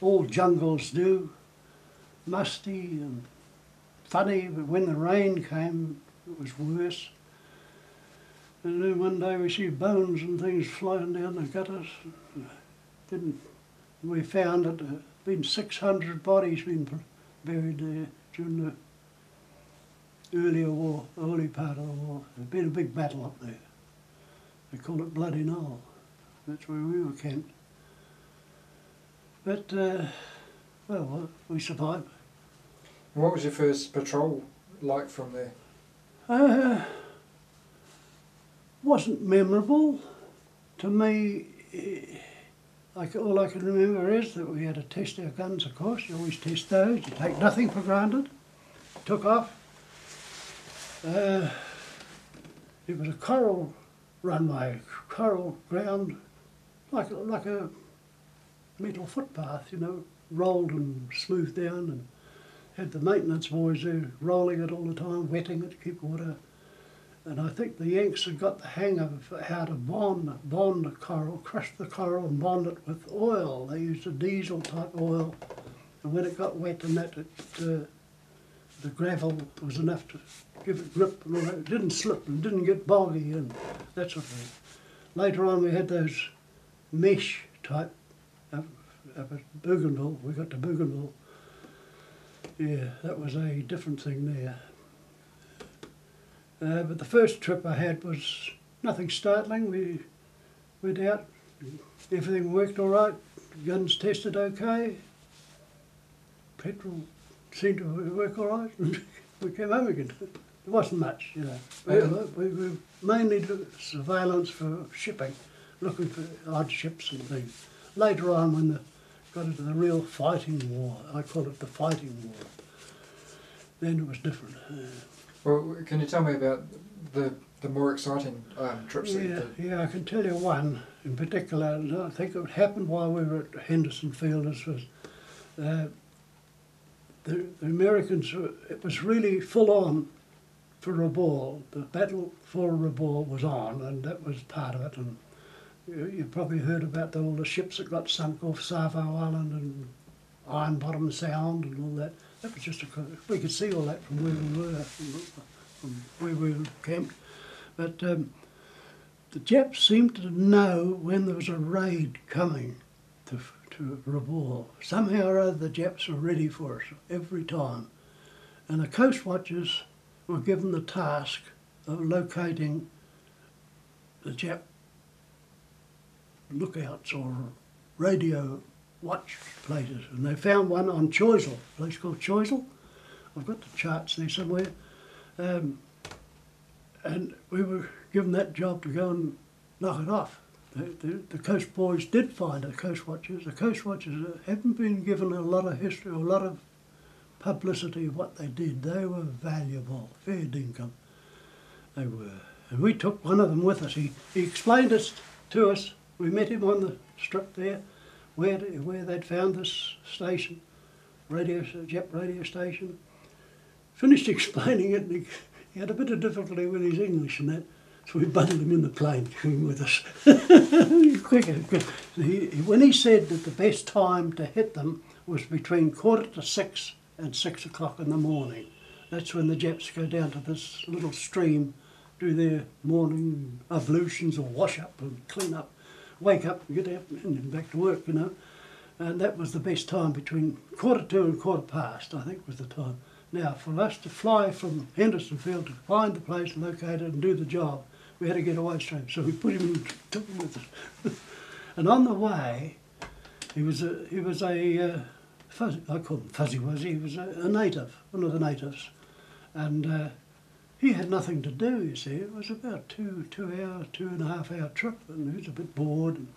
all jungles do, musty and funny, but when the rain came, it was worse. And then one day we see bones and things flying down the gutters. Didn't we found that there had been 600 bodies been buried there during the earlier war, early part of the war. There'd been a big battle up there. They called it Bloody Knoll. That's where we were camped. But, uh, well, we survived. what was your first patrol like from there? Uh, wasn't memorable. To me, like all I can remember is that we had to test our guns, of course. You always test those. You take nothing for granted. Took off. Uh, it was a coral runway, coral ground, like like a metal footpath, you know, rolled and smoothed down and had the maintenance boys there rolling it all the time, wetting it to keep water. And I think the Yanks had got the hang of how to bond, bond the coral, crush the coral and bond it with oil. They used a diesel type oil. And when it got wet and that, it, uh, the gravel was enough to give it grip and all that. It didn't slip and didn't get boggy and that sort of thing. Later on we had those mesh type up, up at Bougainville. We got to Bougainville yeah, that was a different thing there. Uh, but the first trip I had was nothing startling. We went out, everything worked all right, guns tested okay, petrol seemed to work all right, [laughs] we came home again. There wasn't much, you know. We, we, we mainly did surveillance for shipping, looking for odd ships and things. Later on, when the got into the real fighting war. I call it the fighting war. Then it was different. Well, can you tell me about the the more exciting um, trips yeah, that you did? Yeah, I can tell you one in particular. I think it happened while we were at Henderson Field. This was uh, the, the Americans, were, it was really full on for Rabaul. The battle for Rabaul was on, and that was part of it. And you, you probably heard about the, all the ships that got sunk off Savo Island and Iron Bottom Sound and all that. That was just a, we could see all that from where we were, from, from where we were camped. But um, the Japs seemed to know when there was a raid coming to, to Rabaul. Somehow or other, the Japs were ready for us every time. And the coast watchers were given the task of locating the Jap lookouts or radio watch places. And they found one on Choiseul, a place called Choiseul. I've got the charts there somewhere. Um, and we were given that job to go and knock it off. The, the, coast boys did find the coast watchers. The coast watchers haven't been given a lot of history, or a lot of publicity of what they did. They were valuable, fair dinkum. They were. And we took one of them with us. He, he explained it to us. We met him on the strip there, where, where they'd found this station, radio, Jap radio station. Finished [laughs] explaining it, he, he had a bit of difficulty with his English and that. So we bundled him in the plane, [laughs] him with us. [laughs] He, when he said that the best time to hit them was between quarter to six and six o'clock in the morning. That's when the Japs go down to this little stream, do their morning ablutions or wash up and clean up, wake up get up and back to work, you know. And that was the best time between quarter to and quarter past, I think was the time. Now, for us to fly from Henderson Field to find the place located and do the job, we had to get away straight. So we put him took him with us. [laughs] and on the way, he was a, he was a uh, fuzzy, I call him Fuzzy Wuzzy, he was a, a native, one of the natives. And uh, he had nothing to do, you see. It was about two, two hour, two and a half hour trip, and he was a bit bored. And,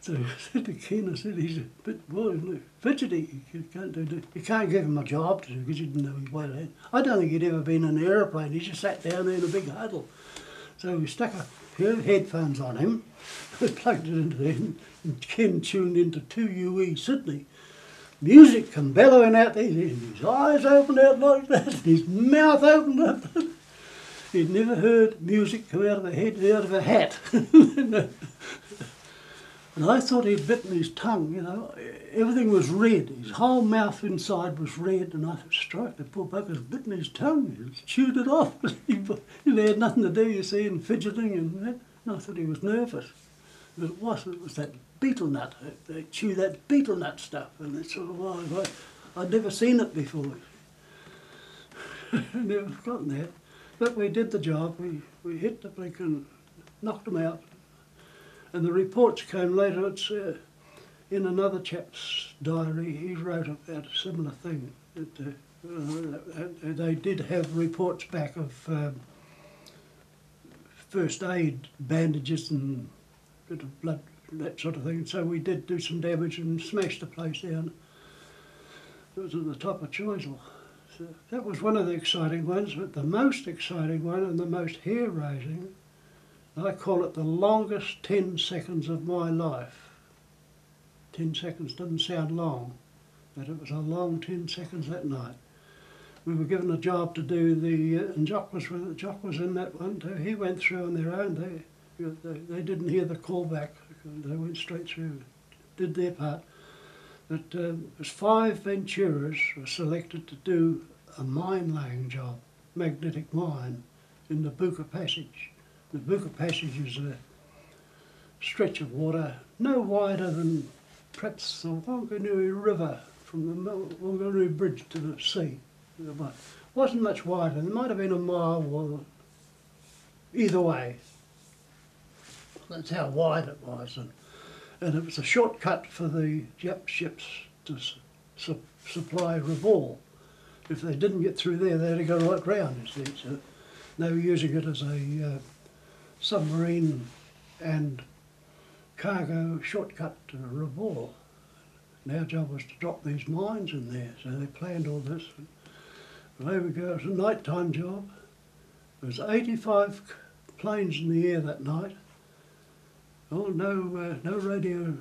so I [laughs] said to Ken, I said, he's a bit bored, fidgety. You can't, do, you can't give him a job to do because you didn't know way ahead. I don't think he'd ever been in an aeroplane. He just sat down there in a big huddle. So we stuck a pair of headphones on him, we [laughs] plugged it into there, and Ken tuned into 2UE Sydney. Music come bellowing out there, and his eyes opened out like that, and his mouth opened up. [laughs] He'd never heard music come out of a head out of a hat. And I thought he'd bitten his tongue, you know. Everything was red. His whole mouth inside was red. And I thought, strike, the poor bugger's bitten his tongue. He's chewed it off. [laughs] he, had nothing to do, you see, and fidgeting and that. And I thought he was nervous. But it was, it was that betel nut. Uh, they chew that betel nut stuff. And it's sort of, oh, I'd never seen it before. [laughs] Never forgotten that. But we did the job. We, we hit the blink and knocked him out. And the reports came later. It's uh, in another chap's diary. He wrote about a similar thing. That, uh, uh, they did have reports back of um, first aid bandages and bit of blood, that sort of thing. So we did do some damage and smashed the place down. It was at the top of Choiseul. So that was one of the exciting ones, but the most exciting one and the most hair raising I call it the longest 10 seconds of my life. 10 seconds doesn't sound long, but it was a long 10 seconds that night. We were given a job to do the, uh, and Jock was, Jock was in that one too. He went through on their own. They, they, they didn't hear the callback. They went straight through, did their part. But um, it was five Venturas were selected to do a mine laying job, magnetic mine, in the Buka Passage. The Buka Passage is a stretch of water no wider than perhaps the Wanganui River from the Wanganui Bridge to the sea. It wasn't much wider. There might have been a mile or either way. That's how wide it was. And, and it was a shortcut for the Jap ships to su supply Rabaul. If they didn't get through there, they had to go right round, you see. So they were using it as a uh, submarine and cargo shortcut to Rabaul. And our job was to drop these mines in there, so they planned all this. And there we go, it was a nighttime job. There was 85 planes in the air that night. Oh, no, uh, no radio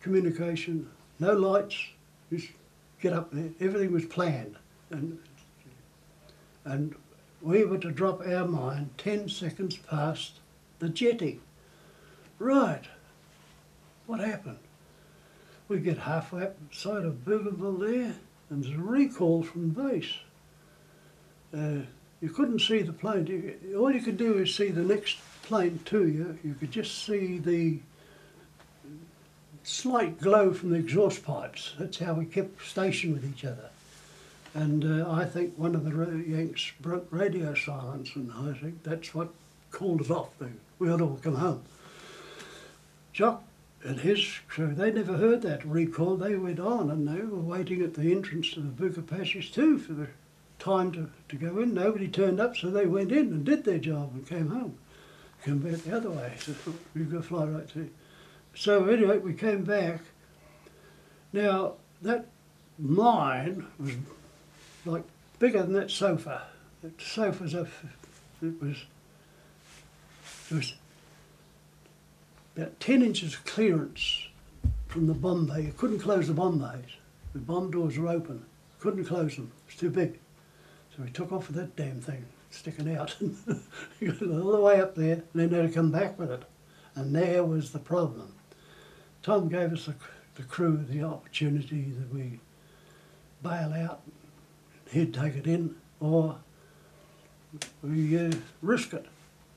communication, no lights, Just get up there. Everything was planned, and and we were to drop our mine ten seconds past the jetty. Right. What happened? We get halfway up the side of Bougainville there, and there's a recall from base. Uh, you couldn't see the plane. All you could do is see the next plane to you. You could just see the slight glow from the exhaust pipes. That's how we kept station with each other. And uh, I think one of the Yanks broke radio silence, and I think that's what called it off. They, we all come home. Jock and his crew, they never heard that recall. They went on, and they were waiting at the entrance to the Buka Passage too for the time to, to go in. Nobody turned up, so they went in and did their job and came home. Came back the other way, so [laughs] we go fly right through. So anyway, we came back. Now that mine was like bigger than that sofa. That sofa's a, it was, it was about 10 inches clearance from the bomb bay. You couldn't close the bomb bays. The bomb doors were open. Couldn't close them. It's too big. So we took off with that damn thing sticking out. [laughs] got all the way up there and then had to come back with it. And there was the problem. Tom gave us the, the crew the opportunity that we bail out, he'd take it in, or we uh, risk it.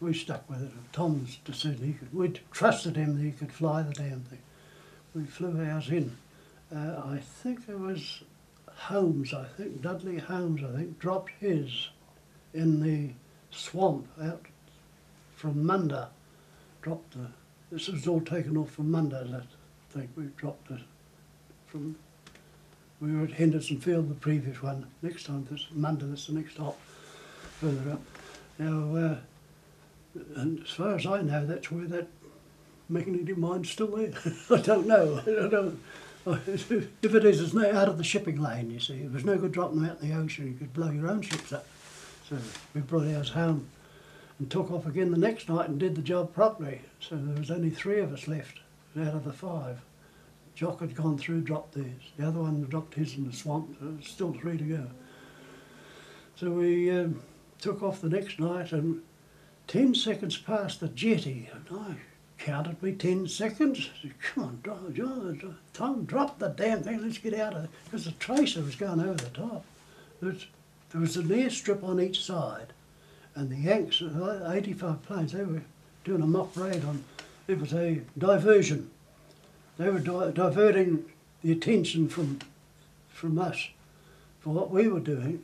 We stuck with it. Tom's decision, he could, we trusted him that he could fly the damn thing. We flew ours in. Uh, I think it was Holmes, I think, Dudley Holmes, I think, dropped his in the swamp out from Munda. Dropped the, this was all taken off from Munda, I think. We dropped it from, we were at Henderson Field, the previous one. Next time, this Munda, that's the next stop, further up. Now, uh, and as far as I know, that's where that magnetic mine's still there. [laughs] I don't know. I don't. If it is, it's no, out of the shipping lane, you see. It was no good dropping them out in the ocean. You could blow your own ships up. So we brought ours home and took off again the next night and did the job properly. So there was only three of us left out of the five. Jock had gone through, dropped theirs. The other one dropped his in the swamp. Still three to go. So we um, took off the next night and 10 seconds past the jetty. And I counted me 10 seconds. I said, Come on, dro- Tom, drop the damn thing. Let's get out of it. Because the tracer was going over the top. There was, there was an airstrip on each side. And the Yanks, uh, 85 planes, they were doing a mock raid on, it was a diversion. They were di- diverting the attention from, from us for what we were doing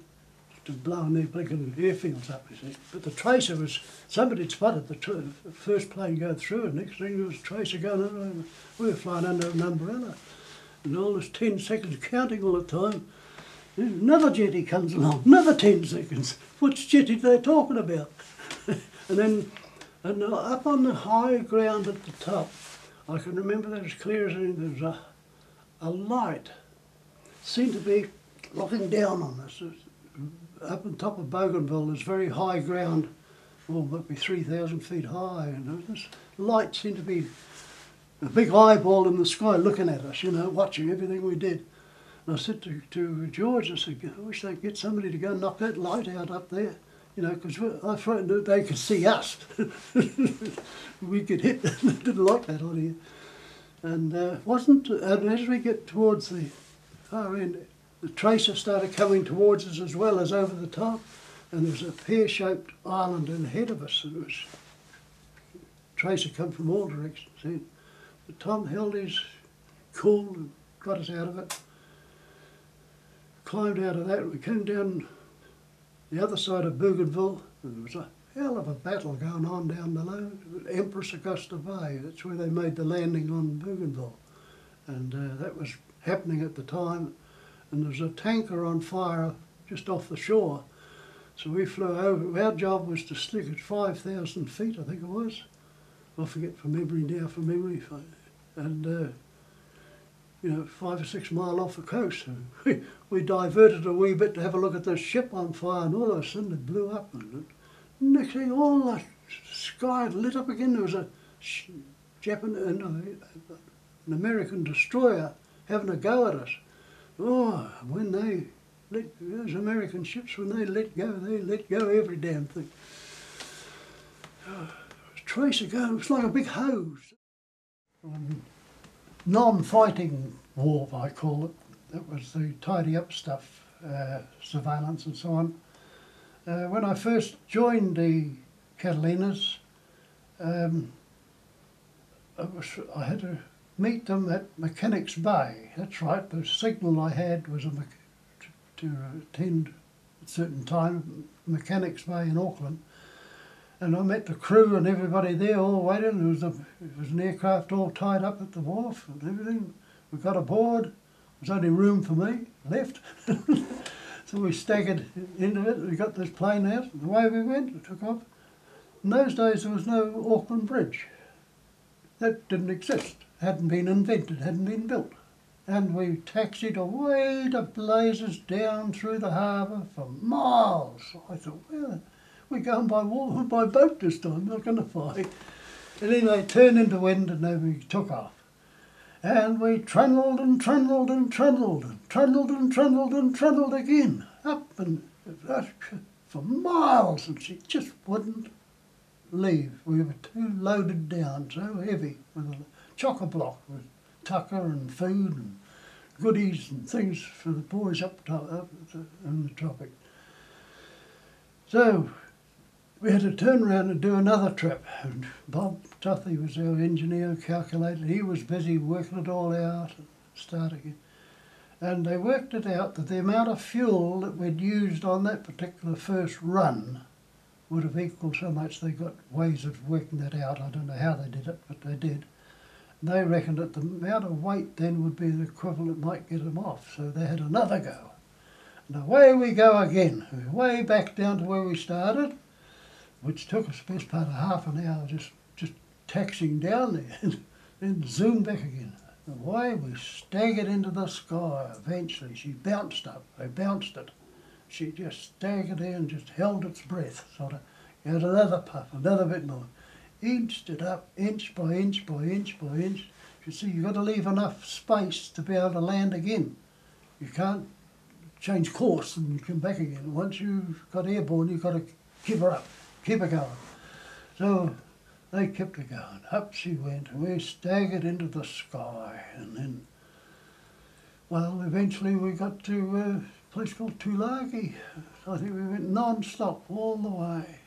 to blowing their blinking airfields up, you see. But the tracer was, somebody had spotted the first plane go through, and next thing there was a tracer going under. We were flying under an umbrella. And all this 10 seconds counting all the time. Another jetty comes along, another 10 seconds. Which jetty are they talking about? [laughs] and then and up on the high ground at the top, I can remember that as clear as anything, there was a, a light. Seemed to be looking down on us up on top of Bougainville, there's very high ground, well, might be 3,000 feet high, and this light seemed to be a big eyeball in the sky looking at us, you know, watching everything we did. And I said to, to George, I said, I wish they'd get somebody to go knock that light out up there, you know, because I thought that they could see us. [laughs] we could hit, them. didn't like that here. And uh, wasn't, and as we get towards the far end, the tracer started coming towards us as well as over the top, and there was a pear-shaped island ahead of us. And it was tracer come from all directions. But Tom held his cool and got us out of it. Climbed out of that. We came down the other side of Bougainville, there was a hell of a battle going on down below. Empress Augusta Bay. That's where they made the landing on Bougainville, and uh, that was happening at the time and there was a tanker on fire just off the shore. So we flew over. Our job was to stick at 5,000 feet, I think it was. I forget from memory now, from memory. And, uh, you know, five or six mile off the coast. And [laughs] we, we diverted a wee bit to have a look at the ship on fire, and all of a sudden it blew up. And next thing, all the sky lit up again. There was a Japan, uh, no, an American destroyer having a go at us. Oh, when they let those American ships, when they let go, they let go every damn thing. Oh, [sighs] trace gun, it was like a big hose. Um, non-fighting war, I call it. That was the tidy up stuff, uh, surveillance and so on. Uh, when I first joined the Catalinas, um, I, was, I had to meet them at Mechanics Bay. That's right, the signal I had was to attend at a certain time, Mechanics Bay in Auckland. And I met the crew and everybody there all waiting. There was, a, it was an aircraft all tied up at the wharf and everything. We got aboard. There was only room for me left. [laughs] so we staggered into it. We got this plane out. The way we went, we took off. In those days, there was no Auckland Bridge. That didn't exist, hadn't been invented, hadn't been built. And we taxied away to blazes down through the harbour for miles. I thought, well, we're going by water, [laughs] by boat this time, not going to fly. And then they turned into wind and then we took off. And we trundled and trundled and trundled and trundled and trundled and trundled again, up and for miles, and she just wouldn't leave. We were too loaded down, so heavy, with a chocker block with tucker and food and goodies and things for the boys up, to, up in the tropic. So we had to turn around and do another trip. And Bob Tuffy was our engineer, calculator. He was busy working it all out and starting again. And they worked it out that the amount of fuel that we'd used on that particular first run would have equaled so much. They got ways of working that out. I don't know how they did it, but they did. They reckoned that the amount of weight then would be the equivalent might get them off. So they had another go. And away we go again, way back down to where we started, which took us best part of half an hour just, just taxiing down there and then zoomed back again. Away we staggered into the sky eventually. She bounced up. They bounced it she just staggered in, just held its breath, sort of. Had another puff, another bit more. Inched it up, inch by inch by inch by inch. You see, you've got to leave enough space to be able to land again. You can't change course and come back again. Once you've got airborne, you've got to keep her up, keep her going. So they kept her going. Up she went, and we staggered into the sky. And then, well, eventually we got to uh, place called Tulagi. I think we went non-stop all the way.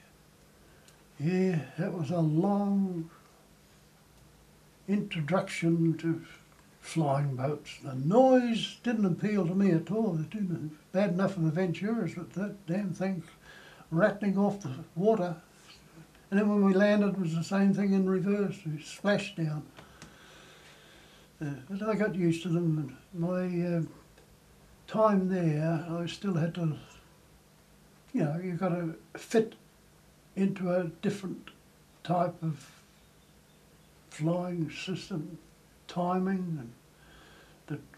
Yeah, that was a long introduction to flying boats. The noise didn't appeal to me at all. It didn't. Bad enough for the Venturas, but that damn thing rattling off the water. And then when we landed, it was the same thing in reverse. We splashed down. Uh, but I got used to them. My uh, time there, I still had to, you know, you've got to fit into a different type of flying system, timing, and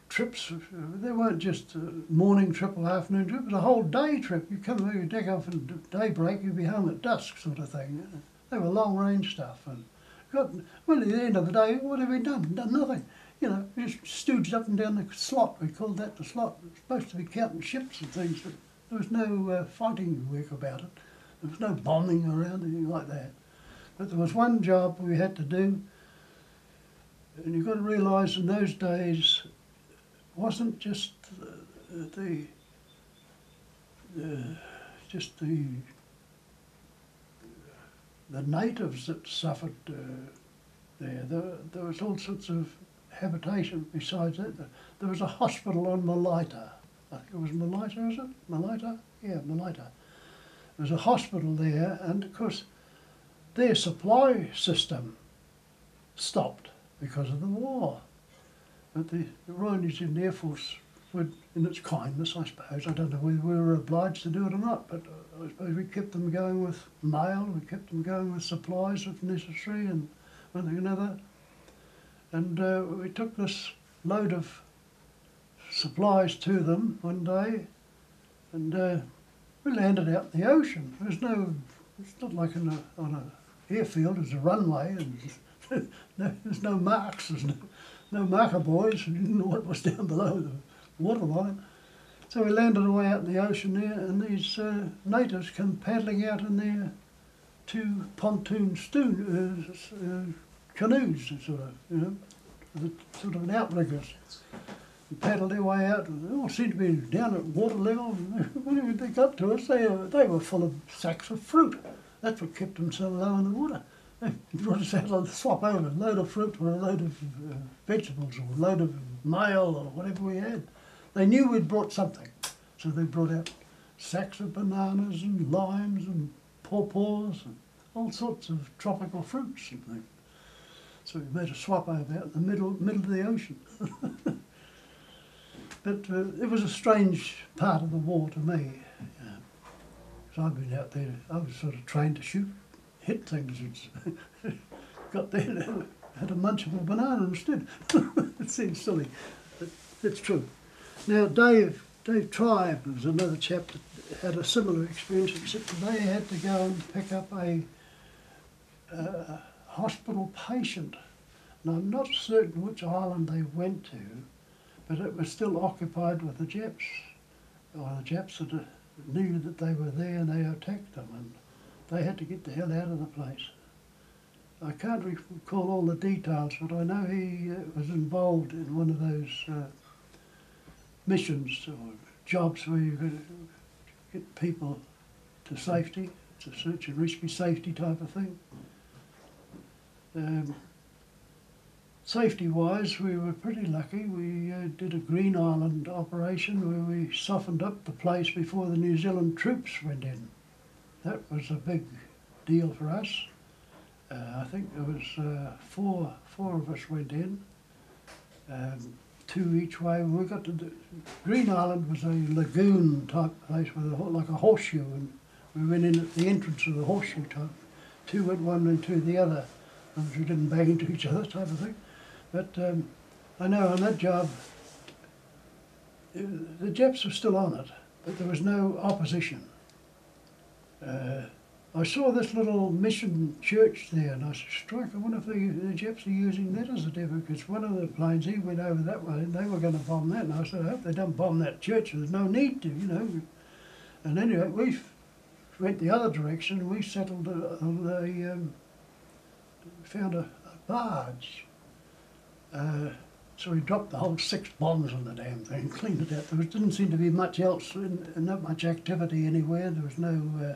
trips, they weren't just a morning trip or afternoon trip, it was a whole day trip. You come you take off at daybreak, you'd be home at dusk sort of thing. They were long range stuff. and got, Well, at the end of the day, what have we done? Done nothing you know, just stooged up and down the slot. We called that the slot. It was supposed to be counting ships and things, but there was no uh, fighting work about it. There was no bombing around, anything like that. But there was one job we had to do, and you've got to realise in those days, wasn't just the, the just the the natives that suffered uh, there. there. There was all sorts of habitation besides that. There was a hospital on Malaita. I think it was Malaita, is it? Malaita? Yeah, Malaita. There was a hospital there, and of course, their supply system stopped because of the war. But the, the Royal New Zealand Air Force would, in its kindness, I suppose, I don't know whether we were obliged to do it or not, but uh, I suppose we kept them going with mail, we kept them going with supplies if necessary, and one thing another. And uh, we took this load of supplies to them one day, and uh, we landed out in the ocean. There's no, it's not like a, on an airfield. There's a runway, and [laughs] there's no marks. There's no, no marker boys. Didn't know what was down [laughs] below. The waterline. So we landed away out in the ocean there, and these uh, natives come paddling out in their two pontoon stoon, uh, uh, canoes, sort of, you know, sort of an outriggers. And paddled their way out, and they all seemed to be down at water level. [laughs] when they got to us, they, they were full of sacks of fruit. That's what kept them so low in the water. They brought us out on the swap over, a load of fruit or a load of uh, vegetables or a load of mail or whatever we had. They knew we'd brought something, so they brought out sacks of bananas and limes and pawpaws and all sorts of tropical fruits and things. So we made a swap over out in the middle middle of the ocean. [laughs] but uh, it was a strange part of the war to me. Uh, 'cause I've been out there, I was sort of trained to shoot, hit things. and [laughs] got there and had a munch of a banana instead. [laughs] it seems silly, but it's true. Now, Dave, Dave Tribe was another chap that had a similar experience, except they had to go and pick up a uh, hospital patient. And I'm not certain which island they went to, but it was still occupied with the Japs, or the Japs that knew that they were there and they attacked them, and they had to get the hell out of the place. I can't recall all the details, but I know he uh, was involved in one of those uh, missions or jobs where you could get people to safety. It's a search and rescue safety type of thing. Um, safety wise, we were pretty lucky. We uh, did a Green Island operation where we softened up the place before the New Zealand troops went in. That was a big deal for us. Uh, I think there was uh, four four of us went in, um, two each way. We got to Green Island was a lagoon type place with a, like a horseshoe, and we went in at the entrance of the horseshoe type. Two went one and two the other, and we didn't bang [laughs] into each other type of thing. But um, I know on that job, uh, the Japs were still on it, but there was no opposition. Uh, I saw this little mission church there, and I said, "Strike! I wonder if the, the Japs are using that as a depot." Because one of the planes he went over that way, and they were going to bomb that. And I said, "I hope they don't bomb that church. There's no need to, you know." And anyway, we went the other direction. and We settled on the um, found a, a barge. Uh, so we dropped the whole six bombs on the damn thing, [laughs] cleaned it out. There was, didn't seem to be much else, not much activity anywhere. There was no. Uh, uh,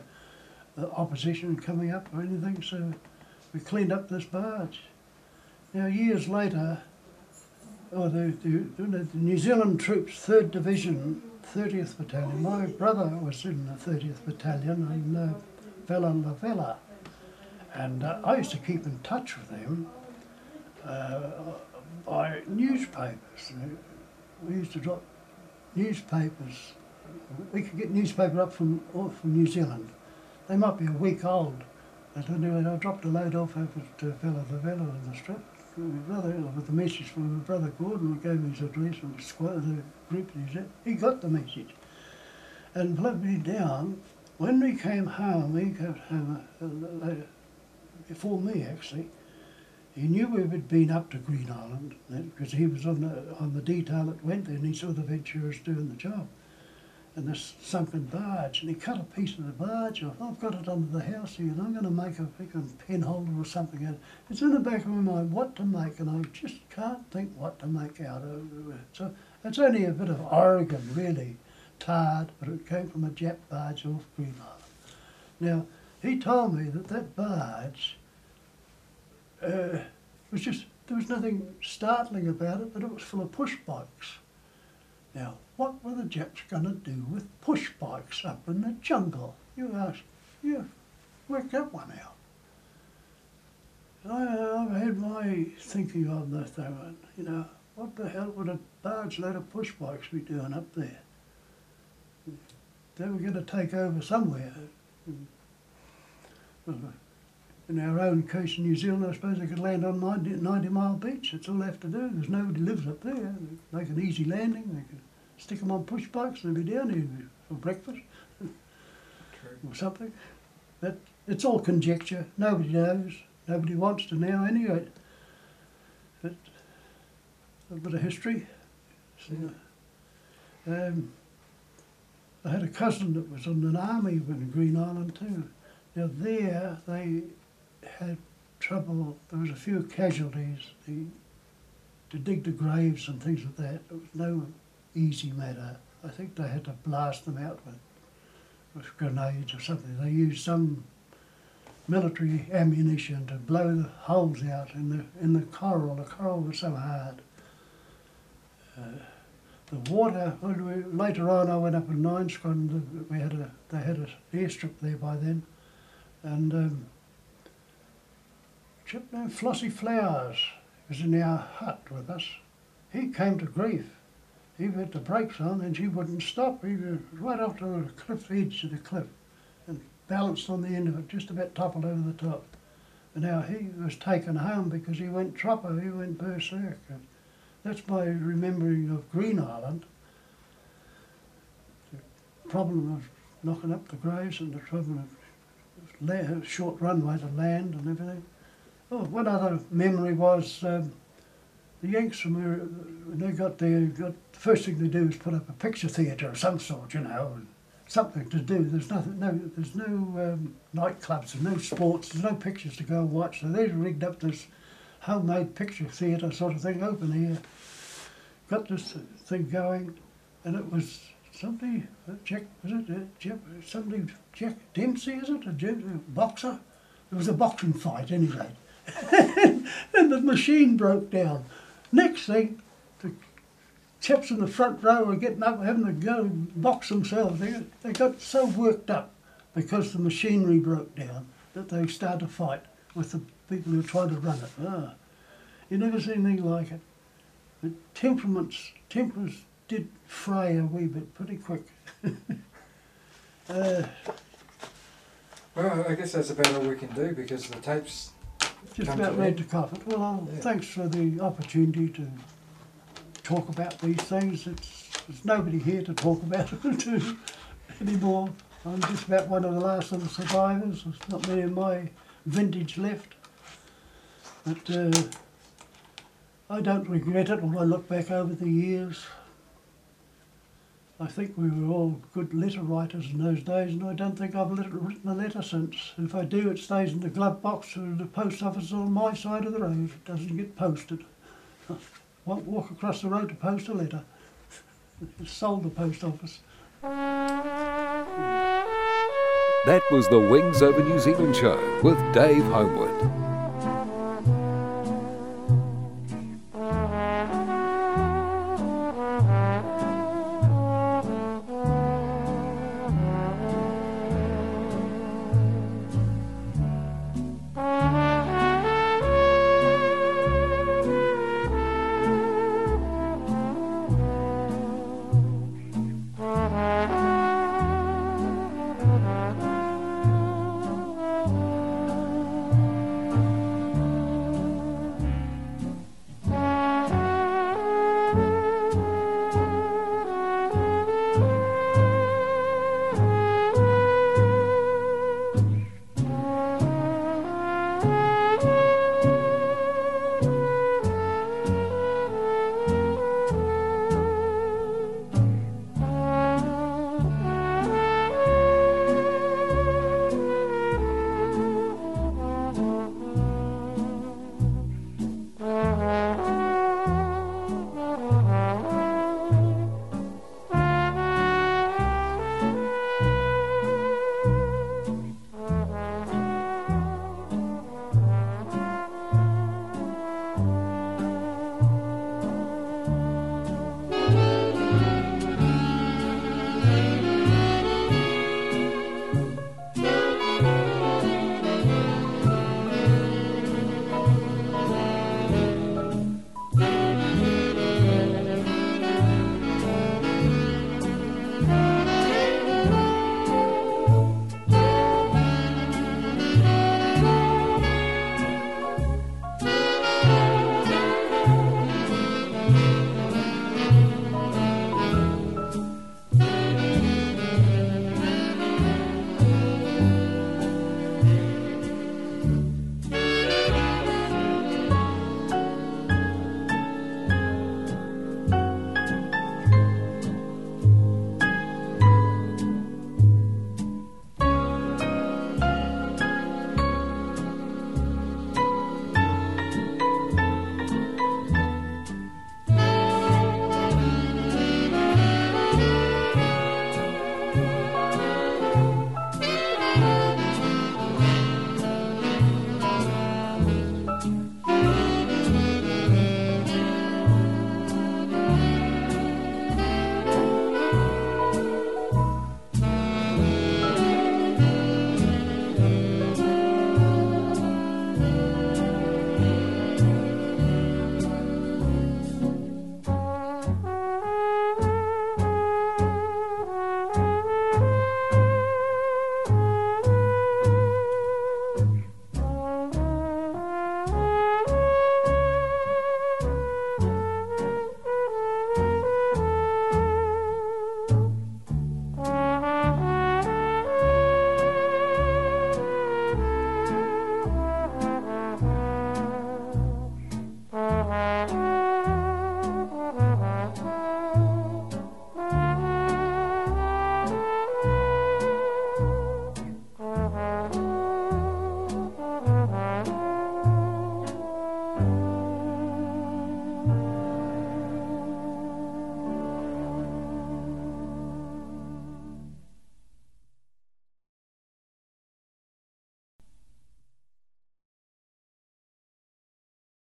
opposition coming up or anything, so we cleaned up this barge. Now, years later, oh, the, the, the New Zealand troops, 3rd Division, 30th Battalion, my brother was in the 30th Battalion in uh, Vella Lavella, and uh, I used to keep in touch with them uh, by newspapers. We used to drop newspapers. We could get newspaper up from, from New Zealand they might be a week old. But anyway, I dropped a load off over to Vella Lavella in the strip. My brother, with the message from my brother Gordon, he gave me his address and the squad, the group he's at. He got the message. And plugged me down. When we came home, he came home uh, uh, later, before me actually. He knew we had been up to Green Island because he was on the on the detail that went there, and he saw the Venturas doing the job and this sunken barge, and he cut a piece of the barge off. I've got it under the house here, and I'm going to make a freaking pen holder or something out. It's in the back of my mind what to make, and I just can't think what to make out of it. So it's only a bit of Oregon, really, tarred, but it came from a Jap barge off Green Island. Now, he told me that that barge uh, was just, there was nothing startling about it, but it was full of push bikes. Now, what were the Japs going to do with push bikes up in the jungle? You ask, you work that one out. I, I've had my thinking on thing, and, you know, what the hell would a large load of push bikes be doing up there? They were going to take over somewhere. In our own coast in New Zealand, I suppose they could land on 90, 90 Mile Beach. That's all they have to do. There's nobody lives up there. They make an easy landing. They can stick them on push bikes and they'll be down here for breakfast or something. But it's all conjecture. Nobody knows. Nobody wants to know anyway. But a bit of history. So, Um, I had a cousin that was in an army in Green Island too. Now there they had trouble. There was a few casualties. The, to dig the graves and things like that, it was no easy matter. I think they had to blast them out with, with grenades or something. They used some military ammunition to blow the holes out in the in the coral. The coral was so hard. Uh, the water. We, later on, I went up in Nine Squadron. We had a they had an airstrip there by then, and um, named Flossie Flowers was in our hut with us. He came to grief. He had the brakes on and she wouldn't stop. He was right off to the cliff edge of the cliff and balanced on the end of it, just about toppled over the top. And now he was taken home because he went tropper, he went berserk. And that's my remembering of Green Island. The problem of knocking up the graves and the trouble of short runway to land and everything. Oh, one other memory was um, the Yanks from there, when they got there, got, the first thing they do is put up a picture theatre of some sort, you know, something to do. There's nothing, no, there's no um, nightclubs, there's no sports, there's no pictures to go and watch. So they rigged up this homemade picture theatre sort of thing open here. Got this thing going, and it was somebody, uh, Jack, was it uh, Jack, somebody, Jack Dempsey, is it, a, a boxer? It was a boxing fight anyway. [laughs] and the machine broke down. Next thing, the chaps in the front row were getting up, having to go box themselves. They, they got so worked up because the machinery broke down that they started to fight with the people who trying to run it. Ah, you never see anything like it. But temperaments, tempers did fray a wee bit pretty quick. [laughs] uh, Well, I guess that's about all we can do because the tapes. Just about ready to cough it. Well, Yeah. thanks for the opportunity to talk about these things. It's, there's nobody here to talk about [laughs] it to anymore. I'm just about one of the last of the survivors. There's not many of my vintage left. But uh, I don't regret it when I look back over the years. I think we were all good letter writers in those days, and I don't think I've written a letter since. If I do, it stays in the glove box or the post office on my side of the road. It doesn't get posted. [laughs] Won't walk across the road to post a letter. [laughs] Sold the post office. That was the Wings Over New Zealand show with Dave Homewood.